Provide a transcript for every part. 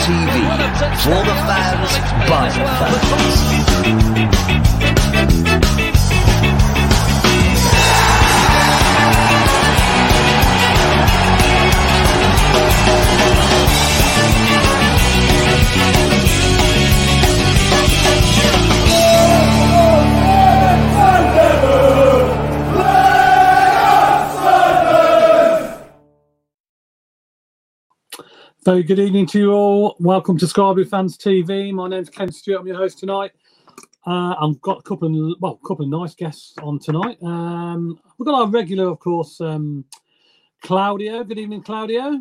TV. For the fans, Very good evening to you all. Welcome to Blue Fans TV. My name's Ken Stewart. I'm your host tonight. Uh, I've got a couple of well, a couple of nice guests on tonight. Um, we've got our regular, of course, um, Claudio. Good evening, Claudio.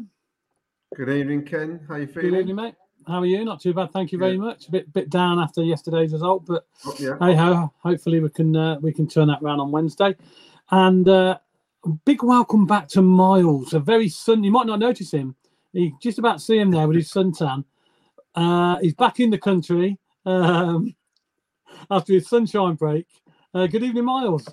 Good evening, Ken. How you feeling? Good evening, mate. How are you? Not too bad, thank you very Yeah. much. A bit bit down after yesterday's result, but Oh, yeah. hey ho. Hopefully we can uh, we can turn that round on Wednesday. And uh, a big welcome back to Miles. A very sun. You might not notice him. You just about see him there with his suntan. Uh, he's back in the country um, after his sunshine break. Uh, good evening, Miles.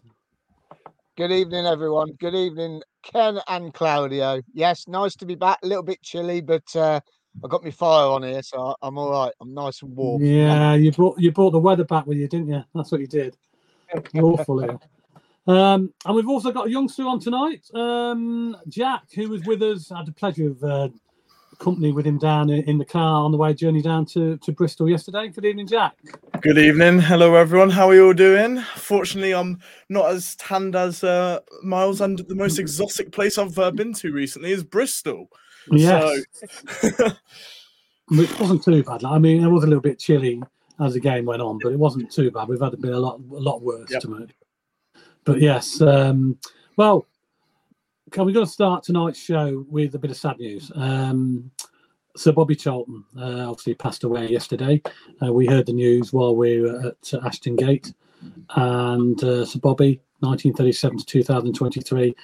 Good evening, everyone. Good evening, Ken and Claudio. Yes, nice to be back. A little bit chilly, but uh, I got my fire on here, so I'm all right. I'm nice and warm. Yeah, you brought you brought the weather back with you, didn't you? That's what you did. Awful here. Um, and we've also got a youngster on tonight, um, Jack, who was with us. I had the pleasure of uh, company with him down in the car on the way journey down to, to Bristol yesterday. Good evening, Jack. Good evening. Hello, everyone. How are you all doing? Fortunately, I'm not as tanned as uh, Miles, and the most exotic place I've uh, been to recently is Bristol. Yes, it wasn't too bad. I mean, it was a little bit chilly as the game went on, but it wasn't too bad. We've had been a lot a lot worse Yep. to me. But yes, um, well, can we going to start tonight's show with a bit of sad news? Um, Sir Bobby Charlton uh, obviously passed away yesterday. Uh, we heard the news while we were at Ashton Gate, and uh, Sir Bobby, 1937 to 2023.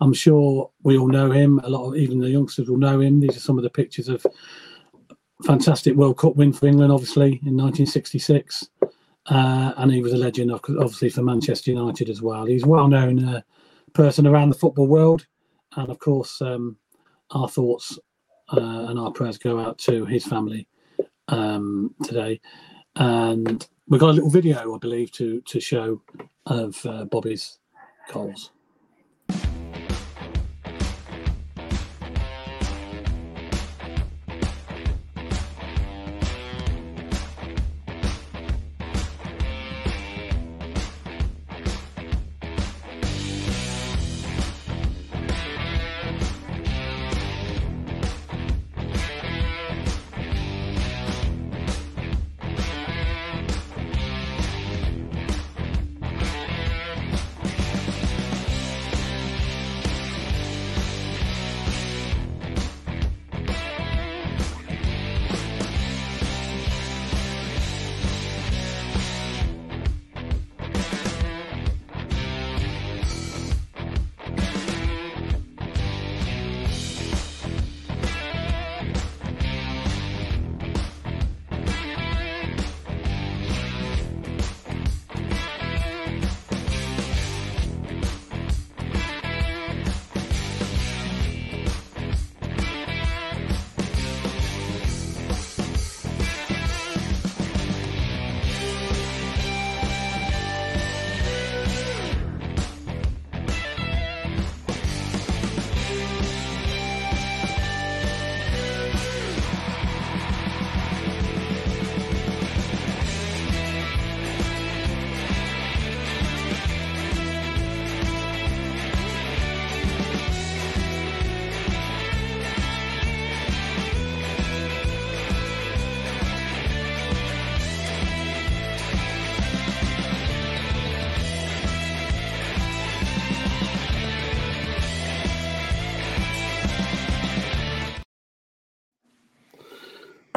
I'm sure we all know him. A lot of even the youngsters will know him. These are some of the pictures of fantastic World Cup win for England, obviously in 1966, uh, and he was a legend, obviously for Manchester United as well. He's a well-known uh, person around the football world, and of course, um, our thoughts uh, and our prayers go out to his family um, today. And we've got a little video, I believe, to to show of uh, Bobby's goals.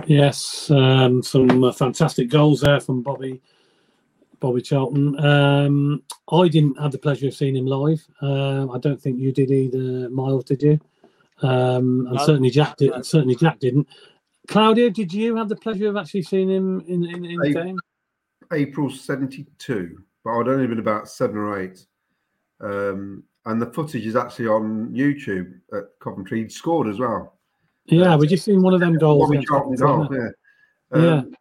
Yes, um, some uh, fantastic goals there from Bobby Bobby Charlton. Um, I didn't have the pleasure of seeing him live. Um, I don't think you did either, Miles. Did you? Um, and No. certainly Jack did. No. Certainly Jack didn't. Claudia, did you have the pleasure of actually seeing him in in, in the game? April 72, but I'd only been about seven or eight. Um, and the footage is actually on YouTube at Coventry. He'd scored as well. Yeah, we just seen one of them goals. Charlton goal, yeah. Yeah. Um,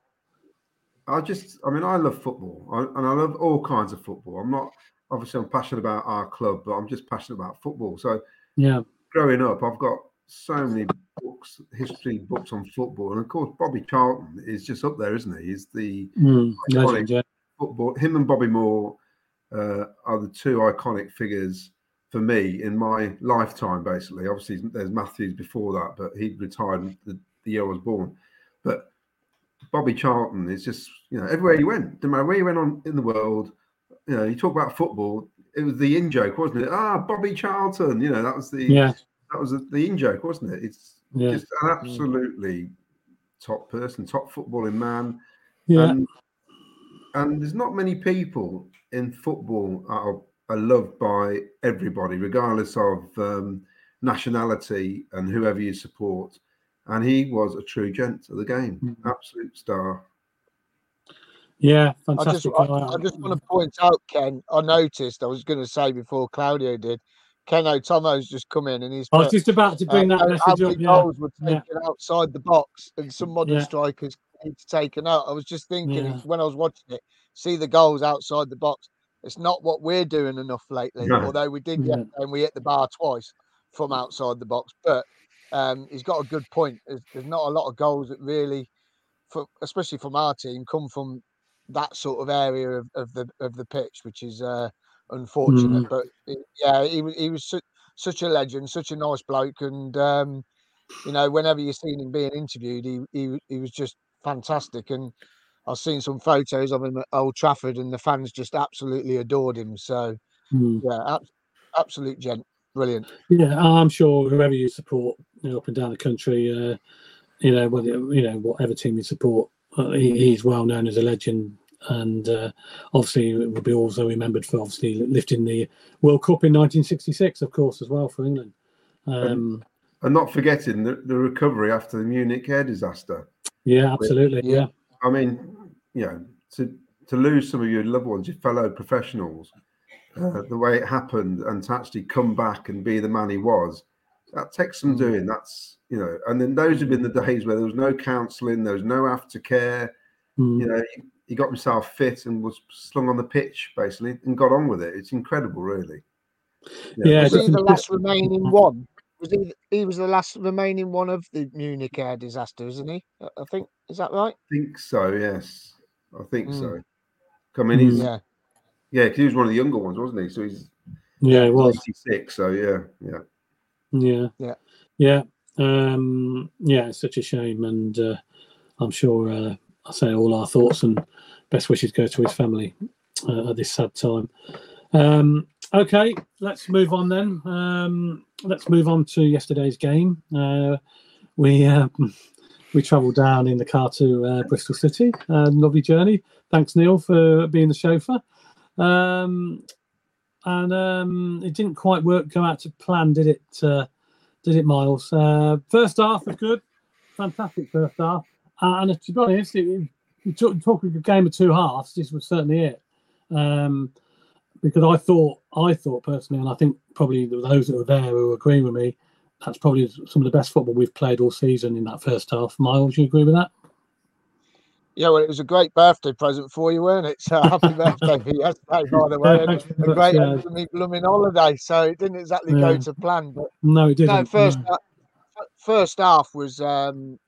I just, I mean, I love football, I, and I love all kinds of football. I'm not obviously I'm passionate about our club, but I'm just passionate about football. So? Yeah, growing up, I've got so many books, history books on football, and of course, Bobby Charlton is just up there, isn't he? He's the mm, Iconic. legend, yeah. football. Him and Bobby Moore uh, are the two iconic figures for me in my lifetime. Basically, obviously, there's Matthews before that, but he retired the, the year I was born. But Bobby Charlton is just you know everywhere he went, no matter where he went on in the world. You know, you talk about football. It was the in joke, wasn't it? Ah, Bobby Charlton. You know, that was the Yeah, that was the in joke, wasn't it? It's yeah, just an absolutely top person, top footballing man. yeah. And, and there's not many people in football are, are loved by everybody, regardless of um, nationality and whoever you support. And he was a true gent of the game, Mhm. absolute star. Yeah, I just, fantastic. I. I just want to point out, Ken. I noticed. I was going to say before Claudio did. Ken O'Tomo's just come in and he's. I was just about to bring uh, that how- how message up. many Yeah, goals were yeah. taken outside the box, and some modern Yeah. strikers need to taken out. I was just thinking Yeah. when I was watching it, see the goals outside the box. It's not what we're doing enough lately. No. Although we did Yeah. and we hit the bar twice from outside the box, but um, he's got a good point. There's, there's not a lot of goals that really, for, especially from our team, come from that sort of area of, of the of the pitch, which is uh, unfortunate. But he- yeah, he was he was su- such a legend, such a nice bloke, and um, you know, whenever you've seen him being interviewed, he he he was just fantastic. And I've seen some photos of him at Old Trafford, and the fans just absolutely adored him. So Mm. yeah, ab- absolute gent, brilliant. Yeah, I'm sure whoever you support, you know, up and down the country, uh, you know, whether you know whatever team you support, uh, he, he's well known as a legend, and uh, obviously it will be also remembered for obviously lifting the World Cup in 1966, of course, as well for England. Um, And not forgetting the, the recovery after the Munich air disaster. yeah, absolutely. Yeah. Yeah, I mean, you know, to to lose some of your loved ones, your fellow professionals, uh, the way it happened, and to actually come back and be the man he was, that takes some doing. That's you know, and then those have been the days where there was no counselling, there was no aftercare. Mm. You know, he, he got himself fit and was slung on the pitch basically, and got on with it. It's incredible, really. Yeah, was he the last remaining one? Was he? He was the last remaining one of the Munich air disaster, isn't he? I I think is that right? I think so. Yes, I think Mm. so. I mean, he's Yeah. yeah, because he was one of the younger ones, wasn't he? So he's yeah, it was. 86. So yeah, yeah. Yeah. Yeah. Yeah. Um, yeah, it's such a shame. And uh, I'm sure uh, I say all our thoughts and best wishes go to his family uh, at this sad time. Um, okay, let's move on then. Um, let's move on to yesterday's game. Uh, we uh, we travelled down in the car to uh, Bristol City. Uh, lovely journey. Thanks, Neil, for being the chauffeur. Um, and um, it didn't quite work go out to plan, did it? Uh, did it, Miles? Uh, first half was good, fantastic first half. And to be honest, it, talk, talking a game of two halves. This was certainly it, um, because I thought, I thought personally, and I think probably those that were there who agree with me, that's probably some of the best football we've played all season in that first half. Miles, you agree with that? Yeah, well, it was a great birthday present for you, weren't it? So happy birthday yesterday, by the way. And a great yeah. end to me blooming holiday. So it didn't exactly Yeah. go to plan, but No, it didn't. no, first no. ha- first half was um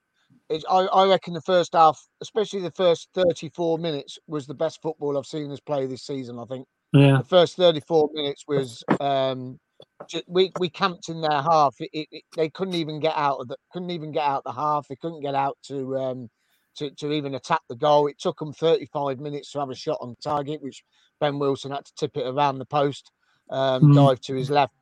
I, I reckon the first half, especially the first 34 minutes, was the best football I've seen us play this season. I think Yeah, the first 34 minutes was um we we camped in their half. It, it, it- they couldn't even get out of the couldn't even get out the half. They couldn't get out to um to, to even attack the goal. It took them 35 minutes to have a shot on target, which Ben Wilson had to tip it around the post, um, Mm. dive to his left.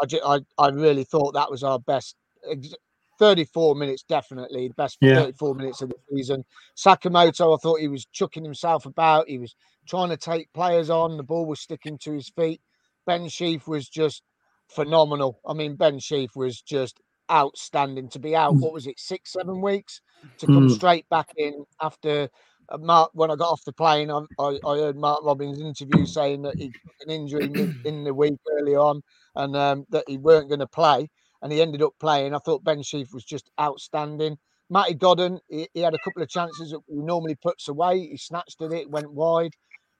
I, I I really thought that was our best. ex- 34 minutes, definitely the best Yeah. 34 minutes of the season. Sakamoto, I thought he was chucking himself about. He was trying to take players on. The ball was sticking to his feet. Ben Sheaf was just phenomenal. I mean, Ben Sheaf was just outstanding to be out. Mm. What was it, six, seven weeks to come Mm. straight back in after uh, Mark. When I got off the plane, I, I, I heard Mark Robins' interview saying that he an injury mid- in the week early on and um, that he weren't going to play. and he ended up playing. I thought Ben Sheaf was just outstanding. Matty Godden, he, he, had a couple of chances that he normally puts away. He snatched at it, went wide.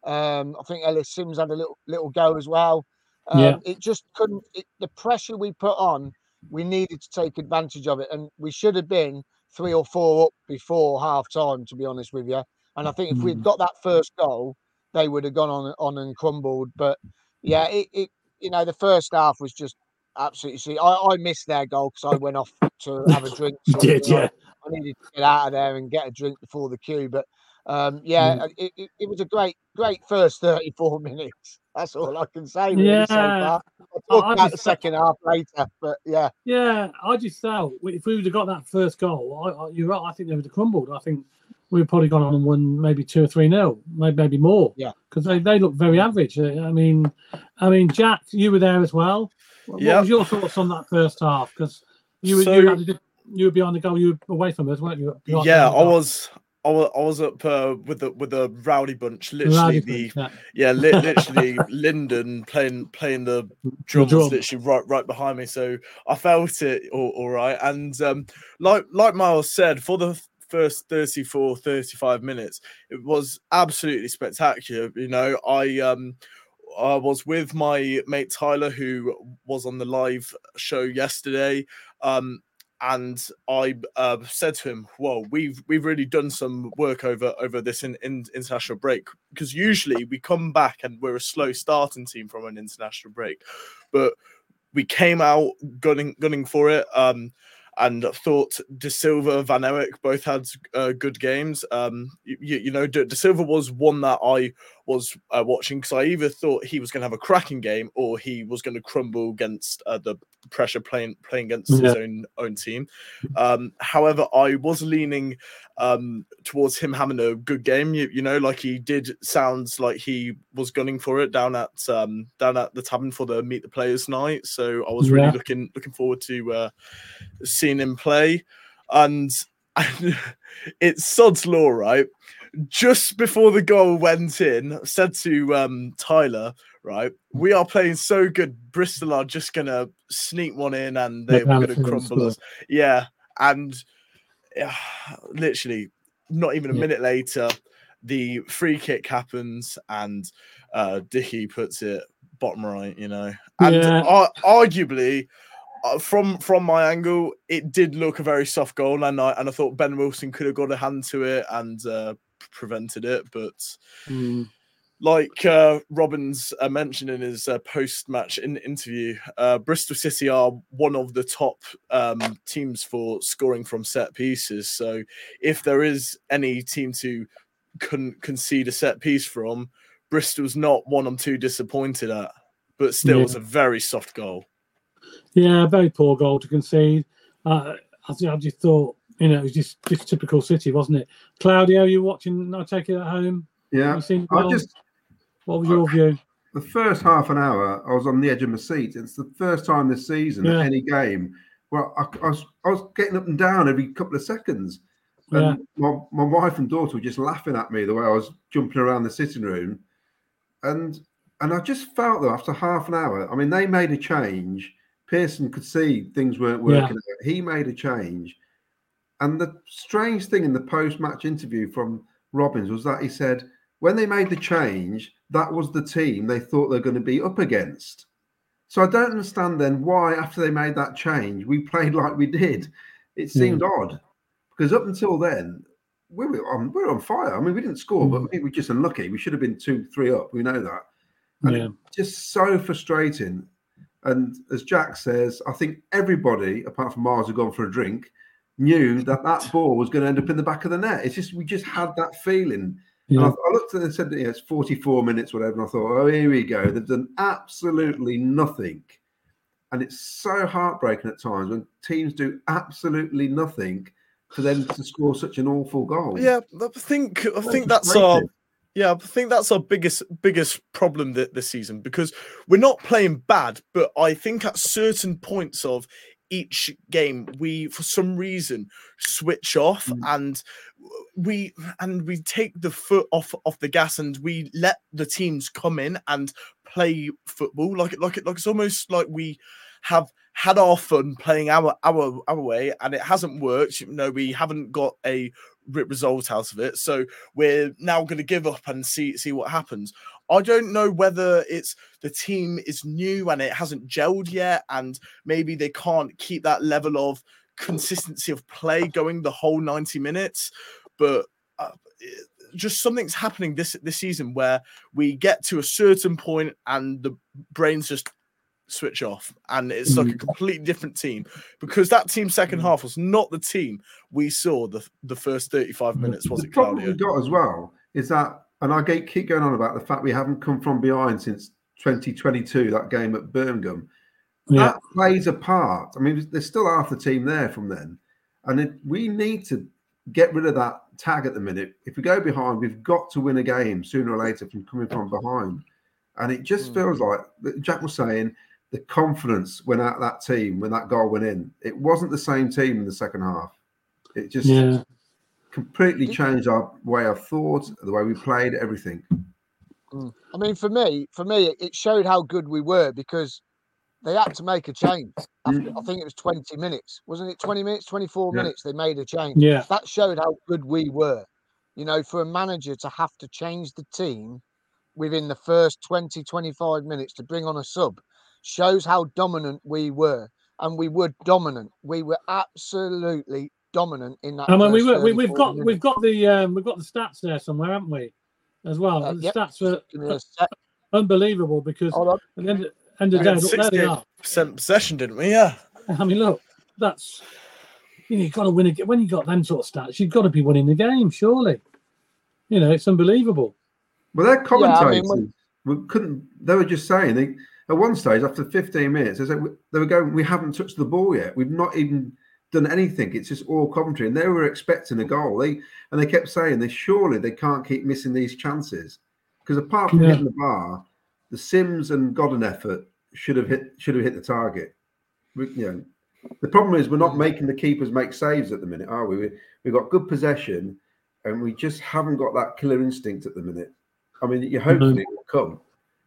Um, I think Ellis Simms had a little little go as well. Um, yeah. It just couldn't. It, the pressure we put on, we needed to take advantage of it, and we should have been three or four up before half time. To be honest with you, and I think if we'd mm. got that first goal, they would have gone on on and crumbled. But yeah, it, it you know the first half was just absolutely. See, I, I missed their goal because I went off to have a drink. So did yeah? I needed to get out of there and get a drink before the queue, but um, yeah, mm. it, it, it, was a great, great first 34 minutes. That's all I can say. Really, yeah, so I'll talk I about the second half later, but yeah, yeah. I just felt if we would have got that first goal, I, I, you're right. I think they would have crumbled. I think we've probably gone on and won maybe two or three nil, maybe, maybe more. Yeah, because they, they look very average. Uh, I mean, I mean, Jack, you were there as well. What yep. was your thoughts on that first half? Because you, so, you, had, you were behind the goal, you were away from us, weren't you? Yeah, I was. I was, up uh, with the with the rowdy bunch, literally rowdy the bunch, yeah, yeah li- literally Lyndon playing playing the drums, drum. literally right right behind me. So I felt it all, all right. And um, like like Miles said, for the first 34 35 minutes it was absolutely spectacular you know i um I was with my mate Tyler, who was on the live show yesterday, um, and I uh, said to him, "Well, we've we've really done some work over over this in, in international break because usually we come back and we're a slow starting team from an international break, but we came out gunning gunning for it." Um, and thought Dasilva, Van Ewijk both had uh, good games. Um, you, you, know, De, De, Silva was one that I was uh, watching because I either thought he was going to have a cracking game or he was going to crumble against uh, the pressure playing playing against yeah. his own own team. Um, however, I was leaning um, towards him having a good game. You, you, know, like he did sounds like he was gunning for it down at um, down at the tavern for the meet the players night. So I was really yeah. looking looking forward to uh, seeing him play. And, and it's sod's law, right? Just before the goal went in, said to um, Tyler, right, we are playing so good. Bristol are just gonna sneak one in and they're gonna crumble us. Yeah, and uh, literally, not even a yeah. minute later, the free kick happens and uh, Dickie puts it bottom right. You know, and yeah. uh, arguably. Uh, from from my angle, it did look a very soft goal, and I and I thought Ben Wilson could have got a hand to it and uh, prevented it. But mm. like uh, Robins uh, mentioned in his uh, post-match in- interview, uh, Bristol City are one of the top um, teams for scoring from set pieces. So if there is any team to con- concede a set piece from, Bristol's not one I'm too disappointed at. But still, yeah. it's a very soft goal. Yeah, very poor goal to concede. Uh, I, I just thought you know, it was just just typical City, wasn't it? Claudio, you watching? I take it at home. Yeah, I just. What was your I, view? The first half an hour, I was on the edge of my seat. It's the first time this season yeah. any game well, I, I, was I was getting up and down every couple of seconds. And yeah. my, my wife and daughter were just laughing at me the way I was jumping around the sitting room. And and I just felt though after half an hour, I mean, they made a change. Pearson could see things weren't working. Yeah. He made a change. And the strange thing in the post match interview from Robins was that he said when they made the change, that was the team they thought they're going to be up against. So I don't understand then why, after they made that change, we played like we did. It hmm. seemed mm. odd because up until then, we were on we were on fire. I mean, we didn't score, but we were just unlucky. We should have been two, three up. We know that. And yeah. just so frustrating. And as Jack says, I think everybody, apart from Mars, had gone for a drink knew that that ball was going to end up in the back of the net. It's just we just had that feeling. Yeah. I, I, looked at it and said, yeah, it's 44 minutes, whatever. And I thought, oh, here we go. They've done absolutely nothing. And it's so heartbreaking at times when teams do absolutely nothing for them to score such an awful goal. Yeah, I think I think that's our yeah, I think that's our biggest biggest problem this season because we're not playing bad, but I think at certain points of each game we for some reason switch off mm. and we and we take the foot off off the gas and we let the teams come in and play football like it like it like it's almost like we have had our fun playing our our our way, and it hasn't worked. You know, we haven't got a result out of it, so we're now going to give up and see see what happens. I don't know whether it's the team is new and it hasn't gelled yet, and maybe they can't keep that level of consistency of play going the whole 90 minutes. But uh, just something's happening this this season where we get to a certain point and the brains just switch off and it's like a mm. completely different team because that team second mm. half was not the team we saw the the first 35 mm. minutes was the it problem we got as well is that and I keep going on about the fact we haven't come from behind since 2022 that game at Birmingham yeah. that plays a part I mean there's still half the team there from then and it, we need to get rid of that tag at the minute if we go behind we've got to win a game sooner or later from coming from behind and it just mm. feels like Jack was saying the confidence went out that team when that goal went in. It wasn't the same team in the second half. It just yeah. Completely changed our way of thought, the way we played, everything. Mm. I mean, for me, for me, it showed how good we were because they had to make a change. After, I think it was 20 minutes, wasn't it? 20 minutes, 24 yeah. minutes. They made a change. Yeah, that showed how good we were. You know, for a manager to have to change the team within the first 20, 25 minutes to bring on a sub shows how dominant we were. And we were dominant. We were absolutely dominant in that. I mean, we were. We, have got minutes. we've got the um, we've got the stats there somewhere, haven't we? As well, uh, the yep. stats were unbelievable because at the end, end of the day, look, there they are. Percent possession, didn't we? Yeah. I mean, look, that's you know, you've got to win it when you got them sort of stats. You've got to be winning the game, surely. You know, it's unbelievable. Well, their commentators yeah, I mean, when... couldn't. They were just saying they at one stage, after 15 minutes, they, said, they were going, We haven't touched the ball yet. We've not even done anything. It's just all commentary. And they were expecting a goal. They and they kept saying they surely they can't keep missing these chances. Because apart from yeah. hitting the bar, the Simms and Godden effort should have hit should have hit the target. We, you know, the problem is we're not making the keepers make saves at the minute, are we? we we've got good possession, and we just haven't got that killer instinct at the minute. I mean, you hopefully mm-hmm. it will come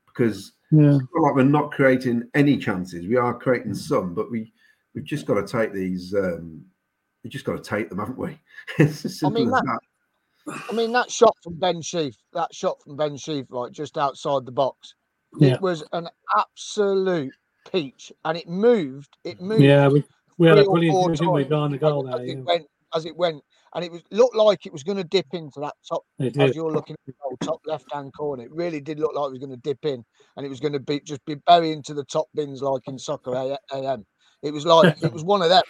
because yeah. It's not like we're not creating any chances. We are creating some, but we we've just got to take these. Um, we just got to take them, haven't we? it's as simple I mean, as that, that. I mean, that shot from Ben Sheaf, that shot from Ben Sheaf, like just outside the box, yeah. it was an absolute peach, and it moved. It moved. Yeah, we, we had a brilliant vision behind the goal there. As, yeah. it went, as it went, and it was looked like it was going to dip into that top as you're looking at the goal, top left hand corner. It really did look like it was going to dip in, and it was going to be just be buried into the top bins like in soccer AM. It was like it was one of them,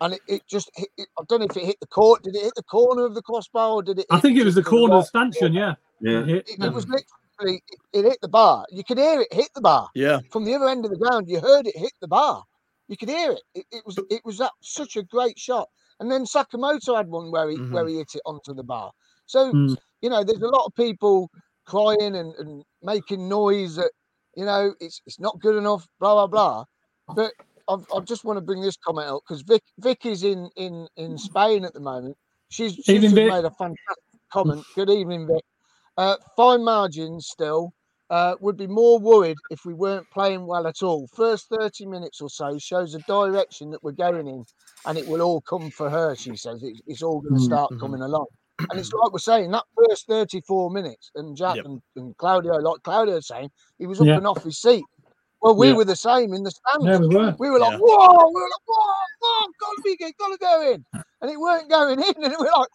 and it, it just hit, it, I don't know if it hit the court. Did it hit the corner of the crossbar or did it? I think it was the corner of the stanchion. Yeah, yeah. It, it, it was literally it hit the bar. You could hear it hit the bar. Yeah, from the other end of the ground, you heard it hit the bar. You could hear it. It, it was it was that such a great shot. And then Sakamoto had one where he mm-hmm. where he hit it onto the bar. So mm. you know, there's a lot of people crying and, and making noise that you know it's it's not good enough, blah blah blah. But I've, I just want to bring this comment out because Vic Vic is in in in Spain at the moment. She's she's made a fantastic comment. Good evening, Vic. Uh, fine margins still. Uh, would be more worried if we weren't playing well at all. First 30 minutes or so shows a direction that we're going in, and it will all come for her, she says. It's, it's all going to mm, start mm-hmm. coming along. And it's like we're saying, that first 34 minutes, and Jack yep. and, and, Claudio, like Claudio was saying, he was up and off his seat. Well, we yeah. were the same in the stands. Yeah, we were. We were like, yeah. whoa, we were like, whoa, whoa, gotta be good, gotta go in. And it weren't going in. And we were like,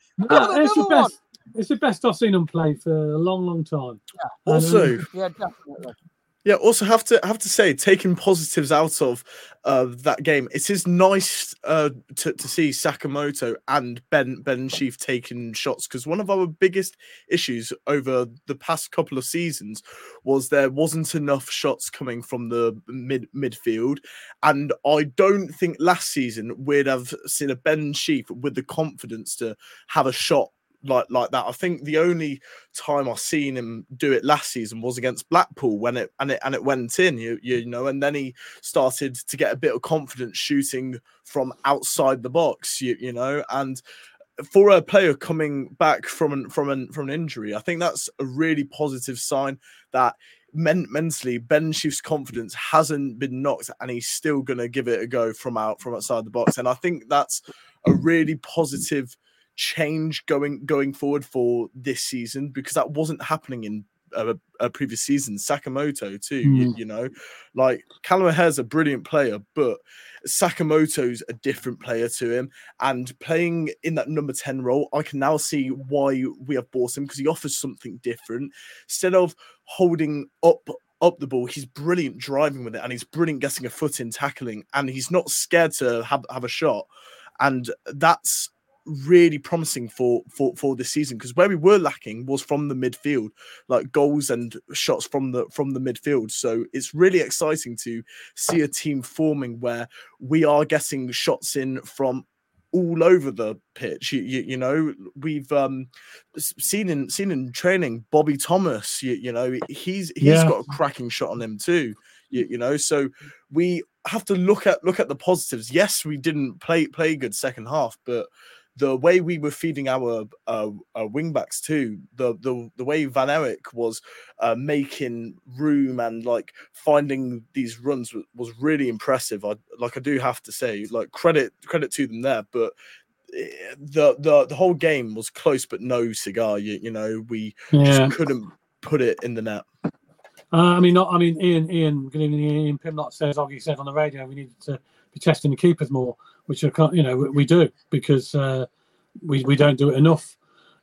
it's the best. One. It's the best I've seen him play for a long, long time. Yeah. Uh, also, yeah, definitely. Yeah, also have to have to say, taking positives out of uh, that game, it is nice uh, to, to see Sakamoto and Ben Ben Sheaf taking shots because one of our biggest issues over the past couple of seasons was there wasn't enough shots coming from the mid midfield, and I don't think last season we'd have seen a Ben Sheaf with the confidence to have a shot like like that. I think the only time I seen him do it last season was against Blackpool when it and it and it went in, you you know, and then he started to get a bit of confidence shooting from outside the box, you you know, and for a player coming back from an from an from an injury, I think that's a really positive sign that men- mentally, Ben Sheaf's confidence hasn't been knocked, and he's still going to give it a go from out from outside the box. And I think that's a really positive change going going forward for this season because that wasn't happening in a, a previous season. Sakamoto too, mm. you, you, know, like Callum O'Hare's a brilliant player, but Sakamoto's a different player to him. And playing in that number 10 role, I can now see why we have bought him because he offers something different. Instead of holding up up the ball, he's brilliant driving with it and he's brilliant getting a foot in tackling and he's not scared to have, have a shot. And that's really promising for for for this season because where we were lacking was from the midfield like goals and shots from the from the midfield. So it's really exciting to see a team forming where we are getting shots in from all over the pitch. You, you, you know we've um seen in seen in training bobby thomas you, you know he's he's yeah. got a cracking shot on him too you, you know. So we have to look at look at the positives. Yes we didn't play play good second half but the way we were feeding our uh, uh, wingbacks too, the the the way Van Ewijk was uh, making room and like finding these runs was, was really impressive. I like I do have to say, like credit credit to them there, but eh, the the the whole game was close but no cigar. You, you know, we yeah. just couldn't put it in the net. Uh, I mean, not. I mean, Ian. Ian. Good evening, Ian Pimlott says. Obviously, said on the radio we needed to be testing the keepers more which I can't, you know we do because uh, we we don't do it enough.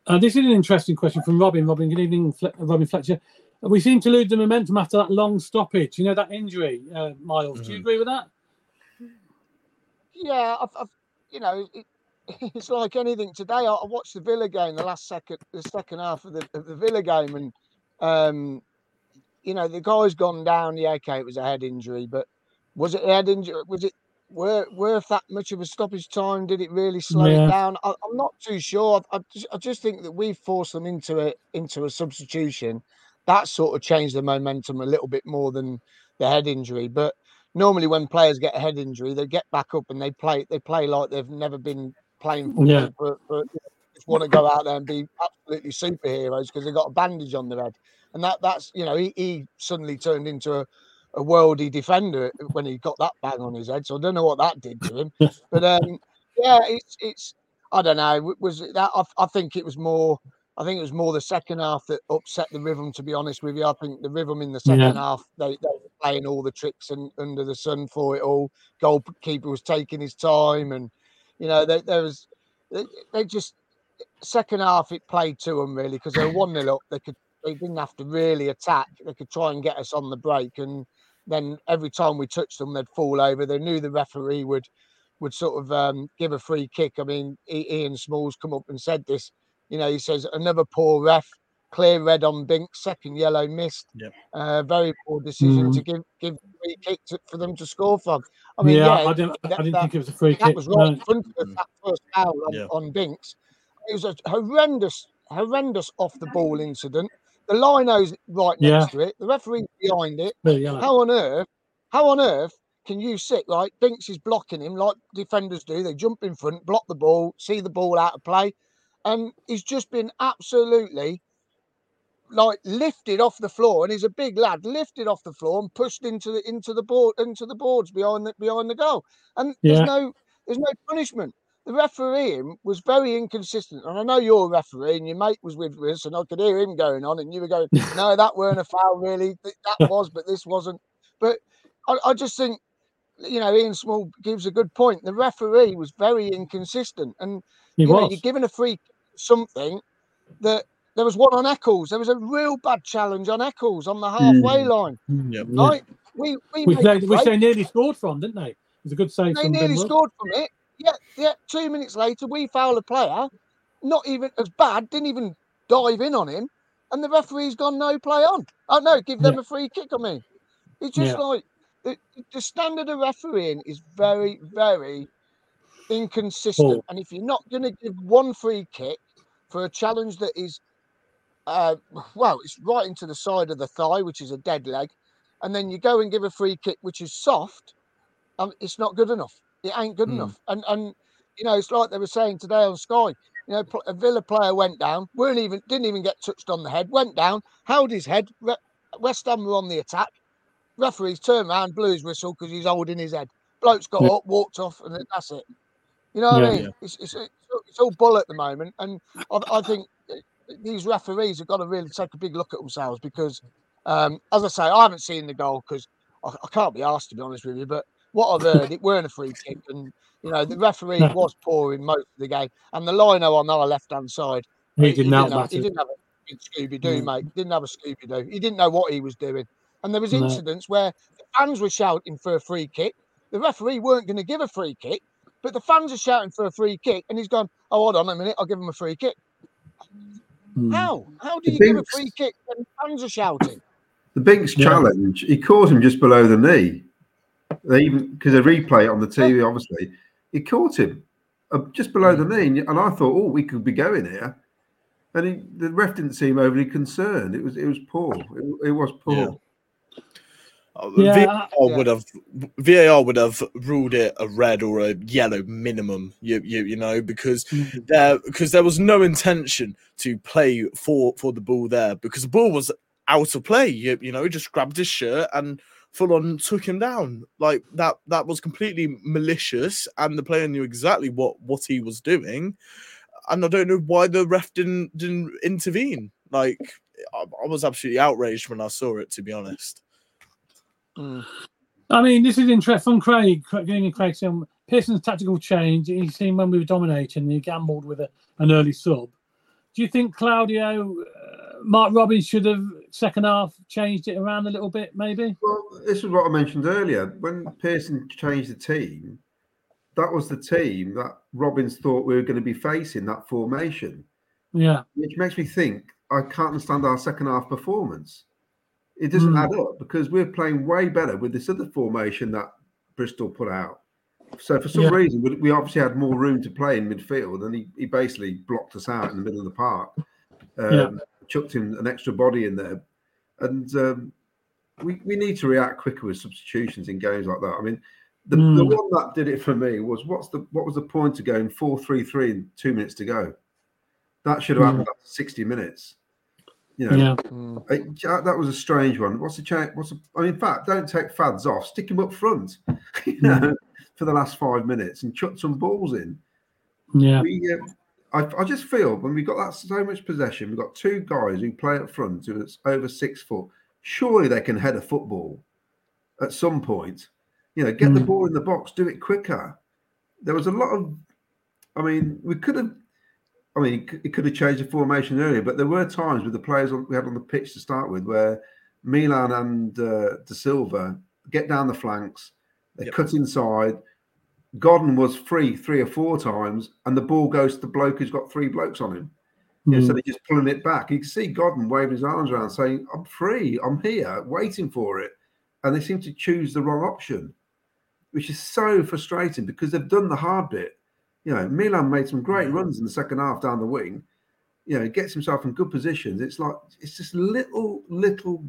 Uh, this is an interesting question from Robin. Robin, good evening, Fle- Robin Fletcher. We seem to lose the momentum after that long stoppage. You know that injury, uh, Miles. Mm-hmm. Do you mm-hmm. agree with that? Yeah, I've, I've you know, it, it's like anything today. I, I, watched the Villa game, the last second, the second half of the, of the Villa game, and um, you know the guy's gone down. Yeah, okay, it was a head injury, but was it a head injury? Was it were worth that much of a stoppage time? Did it really slow yeah. it down? I, am not too sure. I, I, just, I, just, think that we forced them into a into a substitution. That sort of changed the momentum a little bit more than the head injury. But normally, when players get a head injury, they get back up and they play. They play like they've never been playing for. Yeah. for, for just want to go out there and be absolutely superheroes because they've got a bandage on their head. And that that's you know he, he suddenly turned into a a worldy defender when he got that bang on his head. So I don't know what that did to him. but um, yeah, it's it's I don't know. Was it that? I, I, think it was more. I think it was more the second half that upset the rhythm. To be honest with you, I think the rhythm in the second yeah. half they, they were playing all the tricks and under the sun for it all. Goalkeeper was taking his time, and you know there, there was they, they just second half it played to them really because they were one nil up. They could they didn't have to really attack. They could try and get us on the break, and then every time we touched them, they'd fall over. They knew the referee would would sort of um, give a free kick. I mean, Ian Smalls come up and said this. You know, he says another poor ref, clear red on Bink, second yellow missed. Yep. Uh, very poor decision mm. to give give free kick to, for them to score from. I mean, yeah, yeah I didn't, that, I didn't that, think it was a free kick. that kick. was right no. in front of us, that first foul on, yeah. on Binks. It was a horrendous, horrendous off the ball incident. The lino's right next yeah. to it. The referee's behind it. How on earth? How on earth can you sit right? Binks is blocking him like defenders do. They jump in front, block the ball, see the ball out of play, and he's just been absolutely like lifted off the floor. And he's a big lad, lifted off the floor and pushed into the into the board into the boards behind the behind the goal. And yeah. there's no there's no punishment the refereeing was very inconsistent. And I know you're a referee and your mate was with us, and I could hear him going on, and you were going, No, that weren't a foul, really. That was, but this wasn't. But I, I just think, you know, Ian Small gives a good point. The referee was very inconsistent. And you know, you're given a free something that there was one on Eccles. There was a real bad challenge on Eccles on the halfway mm. line. Yep. Right? We, we, we which they nearly scored from, didn't they? It was a good save. They nearly scored from it yeah, yeah. Two minutes later, we foul a player, not even as bad, didn't even dive in on him, and the referee's gone no play on. Oh no, give them yeah. a free kick. I mean, it's just yeah. like the, the, standard of refereeing is very, very inconsistent. Oh. And if you're not going to give one free kick for a challenge that is, uh, well, it's right into the side of the thigh, which is a dead leg, and then you go and give a free kick which is soft, um, it's not good enough. It ain't good mm. enough. And and you know, it's like they were saying today on Sky. You know, a Villa player went down, weren't even didn't even get touched on the head, went down, held his head, West Ham were on the attack. Referees turned around, blew his whistle because he's holding his head. Bloke's got yeah. up, walked off, and that's it. You know what yeah, I mean? Yeah. It's, it's, it's, all bull at the moment, and I, I, think these referees have got to really take a big look at themselves because, um, as I say, I haven't seen the goal because I, I, can't be asked to be honest with you. But what I've heard, it weren't a free kick, and you know the referee was poor in most of the game, and the lino on our left hand side, he, he, didn't, he, didn't have, he didn't have a Scooby Doo, mm. mate. Didn't have a Scooby Doo. He didn't know what he was doing, and there was no. incidents where the fans were shouting for a free kick. The referee weren't going to give a free kick, but the fans are shouting for a free kick, and he's gone, "Oh, hold on a minute, I'll give him a free kick." Hmm. How? How do you Binks, give a free kick when fans are shouting? The Binks yeah. challenge, he caught him just below the knee. They even because they replay it on the TV, obviously, he caught him uh, just below the knee, and I thought, oh, we could be going here. And he, the ref didn't seem overly concerned. It was it was poor. It, it was poor. Yeah. Uh, yeah, VAR yeah. would have VAR would have ruled it a red or a yellow minimum. You you, you know because mm-hmm. there because there was no intention to play for for the ball there because the ball was out of play. You, you know he just grabbed his shirt and full on took him down like that. That was completely malicious, and the player knew exactly what what he was doing. And I don't know why the ref didn't didn't intervene. Like I, I was absolutely outraged when I saw it. To be honest. Mm. I mean, this is interesting. From Craig, getting Craig saying Pearson's tactical change. He's seen when we were dominating, he gambled with a, an early sub. Do you think Claudio, uh, Mark Robins should have second half changed it around a little bit, maybe? Well, this is what I mentioned earlier. When Pearson changed the team, that was the team that Robins thought we were going to be facing that formation. Yeah, which makes me think I can't understand our second half performance it doesn't mm. add up because we're playing way better with this other formation that Bristol put out. So for some yeah. reason, we obviously had more room to play in midfield, and he, he basically blocked us out in the middle of the park. Um, yeah. Chucked in an extra body in there, and um, we we need to react quicker with substitutions in games like that. I mean, the, mm. the one that did it for me was what's the what was the point of going four three three in two minutes to go? That should have happened after sixty minutes. You know, yeah. Mm. It, that was a strange one. What's the change? What's the, I mean, in fact, don't take Fads off. Stick him up front, you know, mm. For the last five minutes and chuck some balls in. Yeah. We, uh, I, I just feel when we got that so much possession, we've got two guys who play up front who are over six foot. Surely they can head a football at some point. You know, get mm. the ball in the box, do it quicker. There was a lot of, I mean, we could have I mean, it could have changed the formation earlier, but there were times with the players we had on the pitch to start with where Milan and uh, Dasilva get down the flanks, they yep. cut inside. Godden was free three or four times, and the ball goes to the bloke who's got three blokes on him. Mm. so they're just pulling it back. You can see Godden waving his arms around, saying, "I'm free. I'm here, waiting for it," and they seem to choose the wrong option, which is so frustrating because they've done the hard bit you know, Milan made some great runs in the second half down the wing. You know, he gets himself in good positions. It's like it's just little little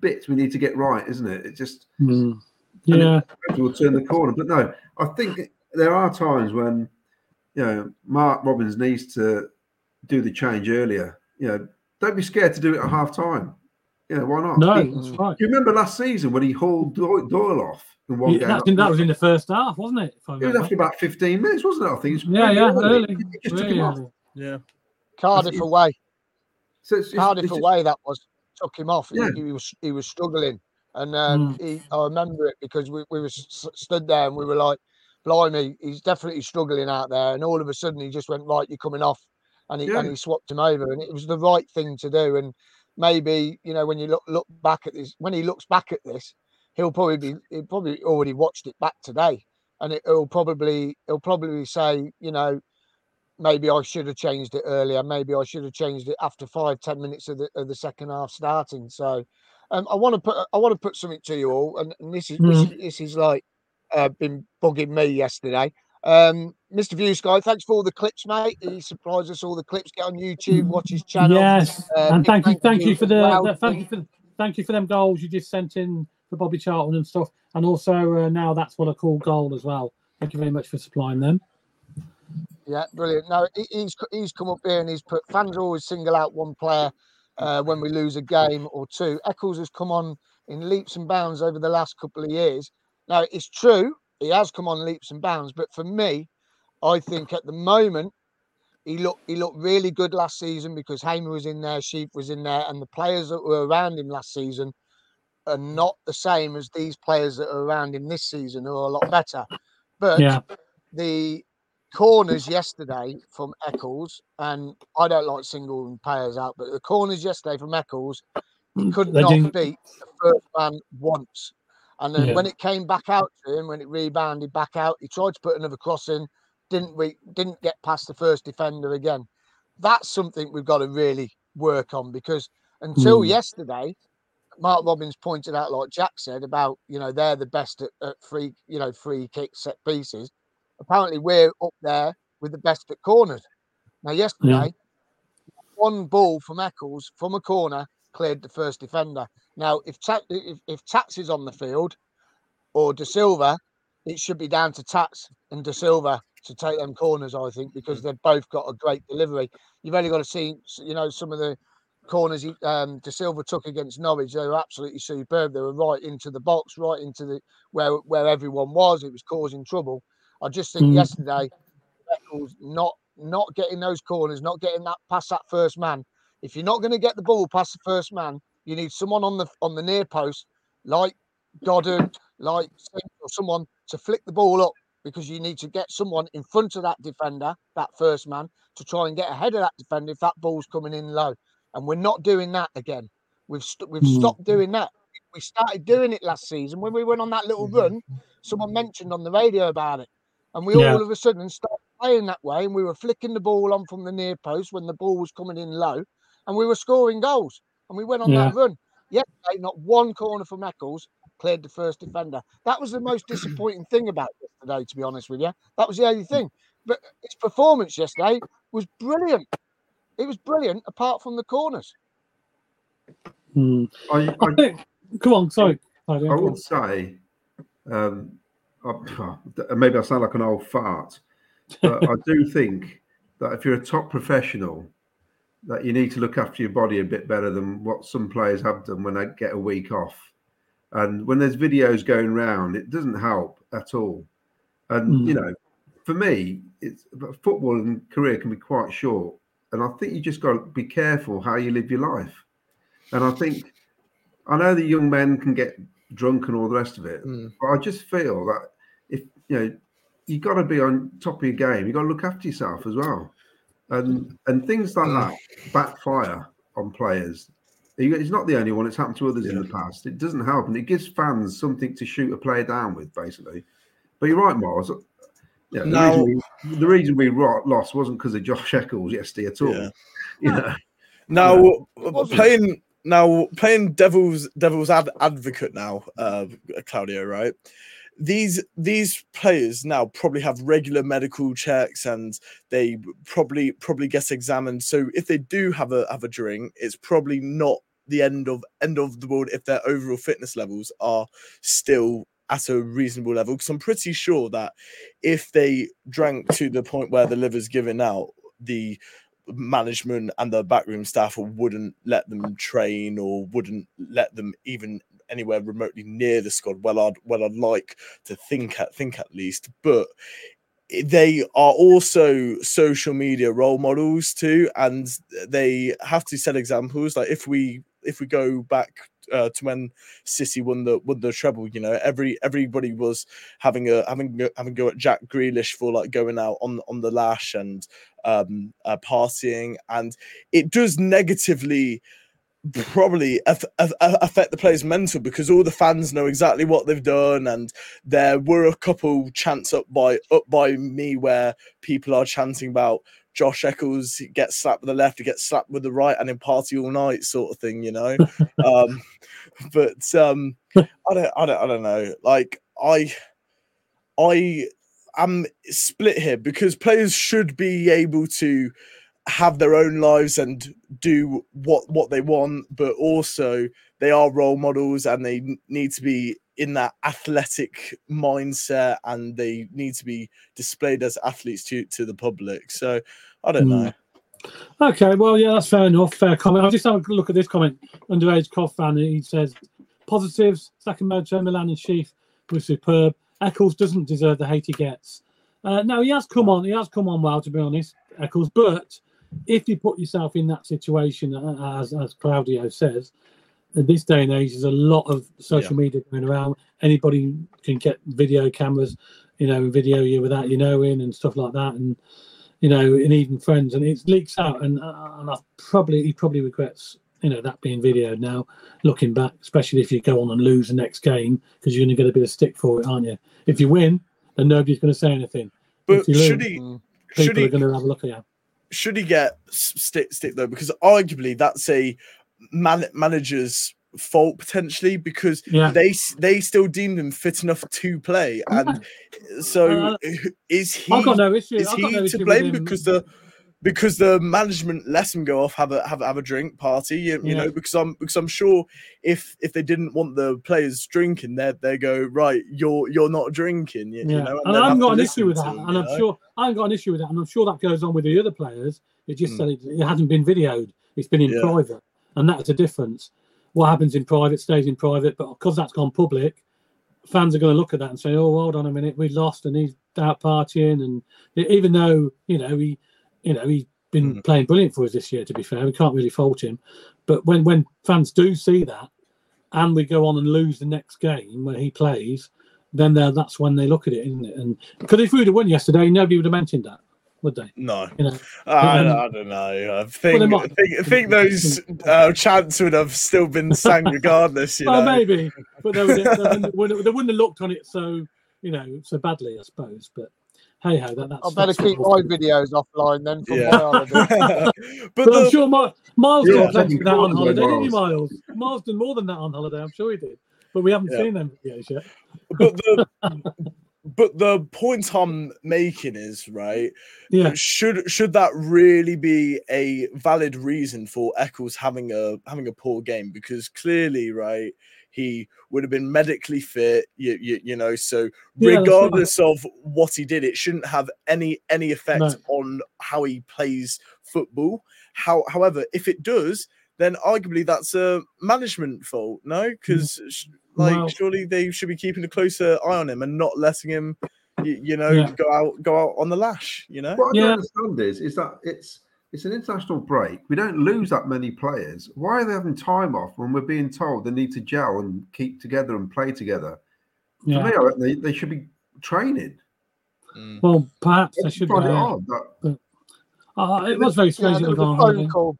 bits we need to get right, isn't it? It just mm. Yeah, we'll turn the corner. But no, I think there are times when you know Mark Robins needs to do the change earlier. You know, don't be scared to do it at half time. You know, why not? No, he, that's right. You remember last season when he hauled Doyle off? in one yeah, game. That, that was in the first half, wasn't it? It was after about 15 minutes, wasn't it? I think. It yeah, yeah, early. early. just really took him off. Yeah. Cardiff away. So it's, it's, Cardiff it's, away, that was took him off. Yeah. He, he, was he was struggling, and um, mm. he, I remember it because we, we were stood there and we were like, "Blimey, he's definitely struggling out there." And all of a sudden, he just went right. You're coming off, and he yeah. and he swapped him over, and it was the right thing to do. And maybe you know when you look look back at this, when he looks back at this, he'll probably be he probably already watched it back today, and it, will probably he'll probably say, you know, maybe I should have changed it earlier. Maybe I should have changed it after five ten minutes of the of the second half starting. So, um, I want to put I want to put something to you all, and, and this is mm. this, is, this is like uh, been bugging me yesterday. Um, Mr. View Sky, thanks for all the clips, mate. He supplies us all the clips. Get on YouTube, watch his channel. Yes, uh, and thank you, thank you for the, the thank you for thank you for them goals you just sent in for Bobby Charlton and stuff. And also uh, now that's what I call gold as well. Thank you very much for supplying them. Yeah, brilliant. No, he's he's come up here and he's put fans always single out one player uh, when we lose a game or two. Eccles has come on in leaps and bounds over the last couple of years. Now, it's true, he has come on leaps and bounds, but for me, I think at the moment, he looked he looked really good last season because Hamer was in there, Sheaf was in there, and the players that were around him last season are not the same as these players that are around him this season, who are a lot better. But yeah. the corners yesterday from Eccles, and I don't like single players out, but the corners yesterday from Eccles, mm, could not beat the first man once. And then yeah. when it came back out to him, when it rebounded back out, he tried to put another cross in, didn't we didn't get past the first defender again. That's something we've got to really work on because until mm. yesterday, Mark Robins pointed out, like Jack said, about you know they're the best at, at free, you know, free kick set pieces. Apparently, we're up there with the best at corners. Now, yesterday, yeah. one ball from Eccles from a corner cleared the first defender. Now, if Ta- if, if Tats is on the field or Dasilva, it should be down to Tats and Dasilva to take them corners, I think, because they've both got a great delivery. You've only got to see, you know, some of the corners he, um, Dasilva took against Norwich. They were absolutely superb. They were right into the box, right into the where where everyone was. It was causing trouble. I just think mm. yesterday, not not getting those corners, not getting that past that first man. If you're not going to get the ball past the first man, you need someone on the on the near post, like Godden, like or someone to flick the ball up because you need to get someone in front of that defender, that first man, to try and get ahead of that defender if that ball's coming in low. And we're not doing that again. We've we st- we've mm. stopped doing that. We started doing it last season when we went on that little run. Someone mentioned on the radio about it, and we yeah. all of a sudden started playing that way. And we were flicking the ball on from the near post when the ball was coming in low, and we were scoring goals. And we went on yeah. that run. Yesterday, not one corner from Eccles cleared the first defender. That was the most disappointing thing about yesterday, to be honest with you. That was the only thing. But his performance yesterday was brilliant. It was brilliant, apart from the corners. Hmm. I, I, think, come on, sorry. I, I would say, um, I, maybe I sound like an old fart, but I do think that if you're a top professional, that you need to look after your body a bit better than what some players have done when they get a week off. And when there's videos going around, it doesn't help at all. And mm. you know, for me, it's football and career can be quite short, and I think you just got to be careful how you live your life. And I think I know the young men can get drunk and all the rest of it, mm. but I just feel that if you know, you got to be on top of your game. You got to look after yourself as well, and and things like mm. that backfire on players He's not the only one. It's happened to others yeah. in the past. It doesn't help, and it gives fans something to shoot a player down with, basically. But you're right, Mars. Yeah, the, reason we, the reason we lost wasn't because of Josh Eccles yesterday at all. Yeah. You know? Now playing now playing devil's devil's ad, advocate now, uh, Claudio, right? these these players now probably have regular medical checks and they probably probably get examined so if they do have a have a drink it's probably not the end of end of the world if their overall fitness levels are still at a reasonable level because i'm pretty sure that if they drank to the point where the liver's giving out the management and the backroom staff wouldn't let them train or wouldn't let them even anywhere remotely near the squad. Well, I'd well I'd like to think at think at least, but they are also social media role models too, and they have to set examples. Like if we if we go back uh, to when City won the won the treble. You know, every everybody was having a having a, having a go at Jack Grealish for like going out on on the lash and um, uh, partying, and it does negatively probably affect the players' mental because all the fans know exactly what they've done, and there were a couple chants up by up by me where people are chanting about Josh Eccles gets slapped with the left, he gets slapped with the right, and in party all night sort of thing, you know. um, but um, I don't, I don't, I don't know. Like I, I am split here because players should be able to have their own lives and do what what they want but also they are role models and they need to be in that athletic mindset and they need to be displayed as athletes to to the public so i don't know Okay, well, yeah, that's fair enough. Fair comment. I'll just have a look at this comment. Underage Cov fan, he says positives. Second Sakamoto, Milan, and Sheaf were superb. Eccles doesn't deserve the hate he gets. Uh, no, he has come on. He has come on well, to be honest, Eccles. But if you put yourself in that situation, uh, as as Claudio says, in this day and age, there's a lot of social yeah. media going around. Anybody can get video cameras, you know, video you without you knowing and stuff like that, and you know, and even friends, and it leaks out. And uh, and I probably he probably regrets you know that being videoed now looking back especially if you go on and lose the next game because you're going to get a bit of stick for it aren't you if you win then nobody's going to say anything but should he people should he, are going to have a look at you should he get stick stick though because arguably that's a man, manager's fault potentially because yeah. they they still deemed him fit enough to play and so uh, is he I've got no issue. is he no to blame because the because the management let him go off have a have a, have a drink party you, you yeah. know because i'm because i'm sure if if they didn't want the players drinking they they go right you're you're not drinking you, yeah. you know and, and i haven't got an issue with that and i'm know? sure i haven't got an issue with that and i'm sure that goes on with the other players it just mm. said it, it, hasn't been videoed it's been in yeah. private and that's a difference what happens in private stays in private but because that's gone public fans are going to look at that and say oh hold on a minute we lost and he's out partying and even though you know he you know, he's been mm. playing brilliant for us this year. To be fair, we can't really fault him. But when when fans do see that, and we go on and lose the next game where he plays, then that's when they look at it, isn't it? And because if we'd have won yesterday, nobody would have mentioned that, would they? No, you know, I, um, I don't know. I think well, I think, I think those uh, chants would have still been sang regardless. You well, know? maybe, but they, would, they, wouldn't, they wouldn't have looked on it so you know so badly, I suppose. But hey ho, that, that's. I better keep my videos offline then from yeah. my but, but the, I'm sure My, Miles yeah, did plenty of that on holiday, didn't he, Miles? Miles did more than that on holiday. I'm sure he did, but we haven't yeah. seen them videos yet. but the but the point I'm making is right. Yeah. Should should that really be a valid reason for Eccles having a having a poor game? Because clearly, right, he would have been medically fit you, you, you know so yeah, regardless of what he did it shouldn't have any any effect no. on how he plays football how however if it does then arguably that's a management fault no because mm. Like well, surely they should be keeping a closer eye on him and not letting him you, you know yeah. go out go out on the lash you know what i yeah. don't understand is is that it's it's an international break. We don't lose that many players. Why are they having time off when we're being told they need to gel and keep together and play together? Yeah. For me, they, they should be training. Mm. Well, perhaps they should. Find it odd, that, uh, it was very strange. Yeah, there was a phone call.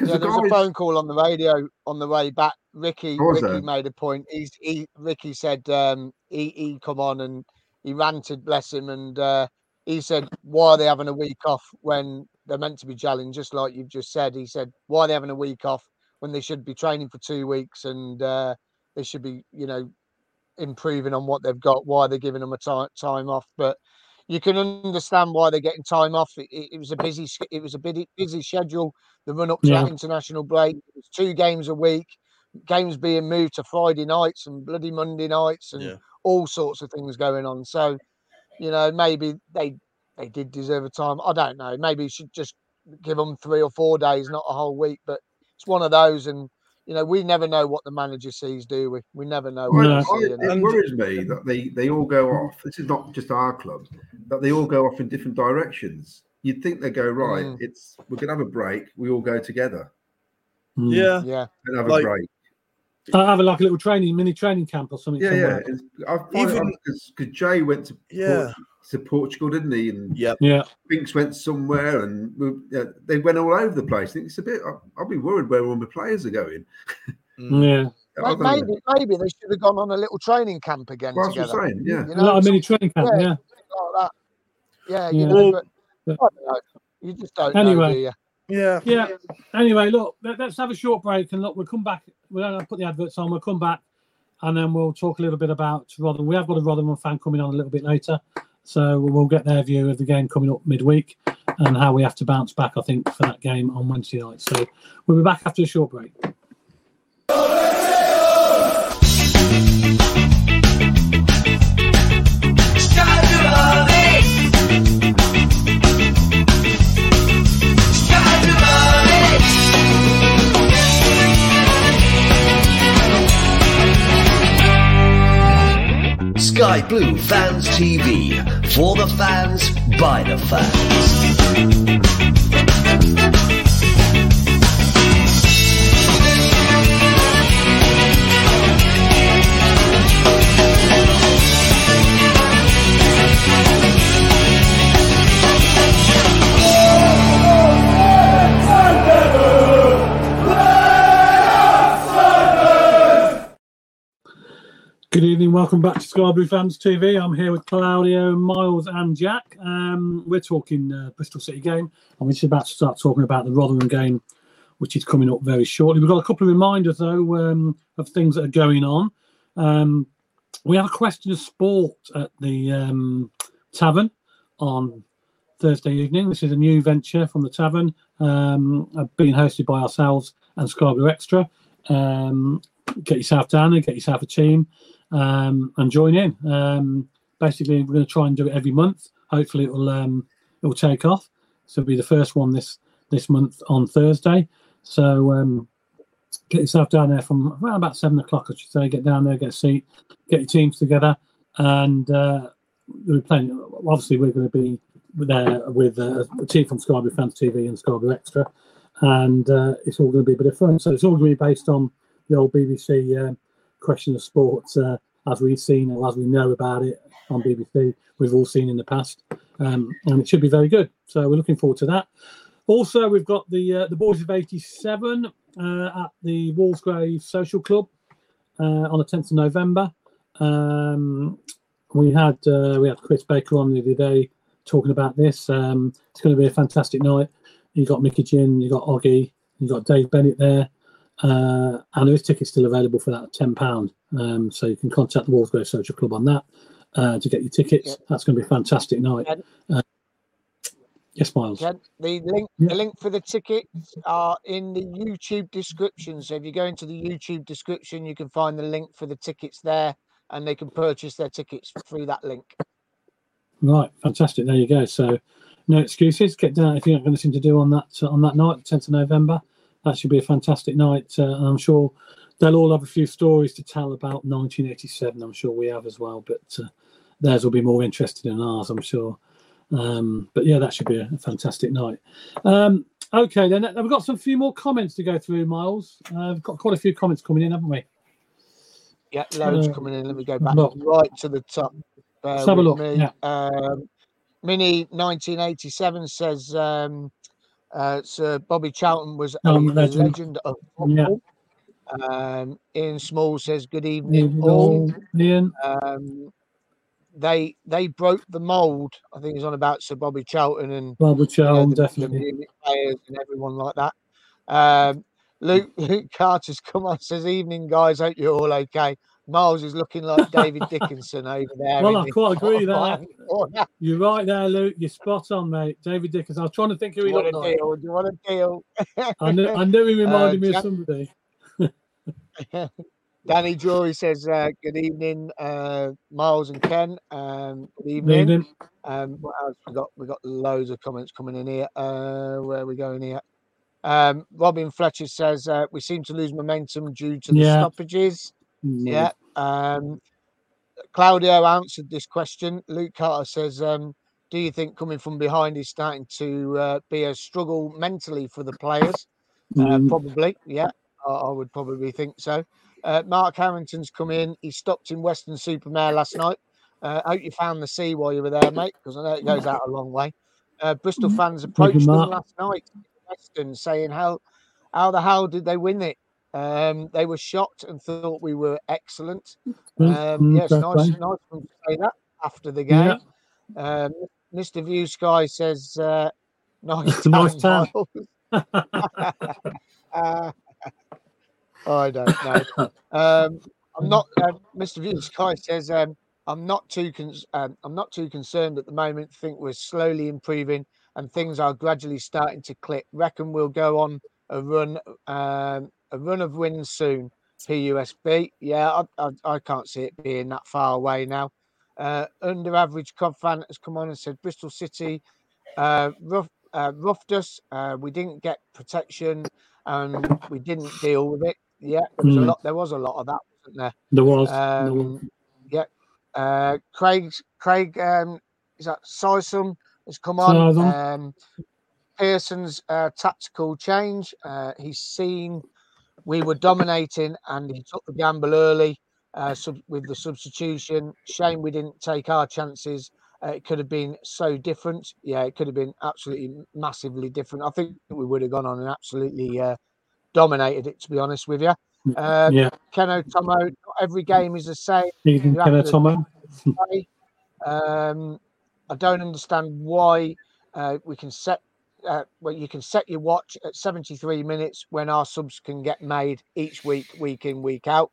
Yeah, the there was a phone call on the radio on the way back. Ricky, Ricky there? made a point. He's he Ricky said um, he he come on and he ranted, bless him, and uh, he said, "Why are they having a week off when they're meant to be gelling, just like you've just said. He said, why are they having a week off when they should be training for two weeks and uh, they should be, you know, improving on what they've got? Why are they're giving them a time time off? But you can understand why they're getting time off. It, it was a busy, it was a busy, busy schedule. The run up to yeah. that international break, it was two games a week, games being moved to Friday nights and bloody Monday nights, and yeah. all sorts of things going on. So, you know, maybe they they did deserve a time. I don't know. Maybe you should just give them three or four days, not a whole week. But it's one of those, and you know, we never know what the manager sees, do we? We never know. Well, it worries me that they they all go off. This is not just our club; that they all go off in different directions. You'd think they go right. Mm. It's we're gonna have a break. We all go together. Yeah, yeah. And have like, a break. I have a, like a little training mini training camp or something. Yeah, somewhere. yeah. I Even because Jay went to yeah to Portugal, didn't he? And yeah, yeah. Binks went somewhere, and we, they went all over the place. I think It's a bit. I'll, I'll be worried where all the players are going. Mm. yeah. maybe, maybe they should have gone on a little training camp again. Well, together. What I'm saying, yeah, you know, like a mini training camp, yeah, yeah. Like that. yeah, you yeah. know, but, but, know, you just don't anyway. Know, yeah. Yeah. Anyway, look, let's have a short break and look, we'll come back. We'll put the adverts on. We'll come back and then we'll talk a little bit about Rotherham. We have got a Rotherham fan coming on a little bit later. So we'll get their view of the game coming up midweek and how we have to bounce back, I think, for that game on Wednesday night. So we'll be back after a short break. Sky Blue Fans TV. For the fans, by the fans. Good evening, welcome back to Sky Blue Fans TV. I'm here with Claudio, Miles, and Jack. Um, we're talking uh, Bristol City game, and we're just about to start talking about the Rotherham game, which is coming up very shortly. We've got a couple of reminders though um, of things that are going on. Um, we have a question of sport at the um, tavern on Thursday evening. This is a new venture from the tavern, um, uh, being hosted by ourselves and Sky Blue Extra. Um, get yourself down and get yourself a team um, and join in. Um, basically, we're going to try and do it every month. Hopefully, it will um, it will take off. So it'll be the first one this this month on Thursday. So um, get yourself down there from around about seven o'clock, I should say. Get down there, get a seat, get your teams together, and uh, we're playing. Obviously, we're going to be there with uh, a team from Blue Fans TV and Blue Extra, and uh, it's all going to be a bit of fun. So it's all going to be based on the old BBC question of sports uh, as we've seen or as we know about it on BBC. We've all seen in the past, um, and it should be very good. So we're looking forward to that. Also, we've got the uh, the boys of '87 uh, at the Walsgrave Social Club uh, on the 10th of November. Um, we had uh, we had Chris Baker on the other day talking about this. Um, it's going to be a fantastic night. You got Micky Gynn, you got Oggy, you got Dave Bennett there. Uh, and there is tickets still available for that at ten pound. Um, so you can contact the Walsgrave Social Club on that uh, to get your tickets. That's going to be a fantastic night. Uh, yes, Miles. the link, the link for the tickets are in the YouTube description. So if you go into the YouTube description, you can find the link for the tickets there, and they can purchase their tickets through that link. Right, fantastic. There you go. So no excuses. Get down if you've got anything to do on that on that night, tenth of November that should be a fantastic night. Uh, and I'm sure they'll all have a few stories to tell about 1987. I'm sure we have as well, but uh, theirs will be more interesting than ours, I'm sure. Um, but yeah, that should be a, a fantastic night. Um, okay, then we've got some few more comments to go through, Miles. Uh, we've got quite a few comments coming in, haven't we? Yeah, loads uh, coming in. Let me go back look. right to the top. Let's have a look. Me. Yeah. Um, Mini 1987 says um, uh, Sir Bobby Charlton was a um, legend. legend. of football. Yeah. Um, Ian Small says, "Good evening, all." Ian. Um, they they broke the mold. I think he's on about Sir Bobby Charlton and Bobby Charlton, you know, the, definitely the players and everyone like that. Um, Luke Luke Carter's come on says, "Evening, guys. Hope you're all okay." Miles is looking like David Dickinson over there. Well, I quite agree there. You're right there, Luke. You're spot on, mate. David Dickinson. I was trying to think who he looked like. Do you want a deal? I, knew, I knew he reminded uh, me of somebody. Danny Drury says, uh, Good evening, uh, Miles and Ken. Um, good evening. Good evening. Um, what else we got? We got loads of comments coming in here. Uh, where are we going here? Um, Robin Fletcher says, uh, We seem to lose momentum due to the yeah. stoppages. Mm-hmm. Yeah. Um, Claudio answered this question. Luke Carter says, um, "Do you think coming from behind is starting to uh, be a struggle mentally for the players?" Uh, mm. Probably, yeah. I, I, would probably think so. Uh, Mark Harrington's come in. He stopped in Weston-super-Mare last night. I uh, hope you found the sea while you were there, mate, because I know it goes out a long way. Uh, Bristol mm-hmm. fans approached them last night, Weston, saying how how the hell did they win it? Um, they were shocked and thought we were excellent. Um, yes, nice, nice to say that after the game. Yeah. Um, Mr. View Sky says, uh, "Nice, nice time." uh, I don't know. Um, I'm not. Uh, Mr. View Sky says, um, "I'm not too. Con- um, I'm not too concerned at the moment. Think we're slowly improving, and things are gradually starting to click. Reckon we'll go on a run um, a run of wins soon. PUSB, yeah, I, I, I can't see it being that far away now. Uh, under average Cov fan has come on and said Bristol City uh, rough, uh, roughed us. Uh, we didn't get protection and we didn't deal with it. Yeah, there was mm. a hmm. lot. There was a lot of that, wasn't there? There was. Um, yeah. Uh, Craig, Craig, um, is that Sisum has come on. Um, Pearson's uh, tactical change. Uh, he's seen we were dominating and he took the gamble early uh, sub- with the substitution. Shame we didn't take our chances. Uh, it could have been so different. Yeah, it could have been absolutely massively different. I think we would have gone on and absolutely uh, dominated it, to be honest with you. Um, yeah. Keno Tomo, not every game is the same. Keno Tomo. um, I don't understand why uh, we can set uh, well, you can set your watch at 73 minutes when our subs can get made each week, week in, week out.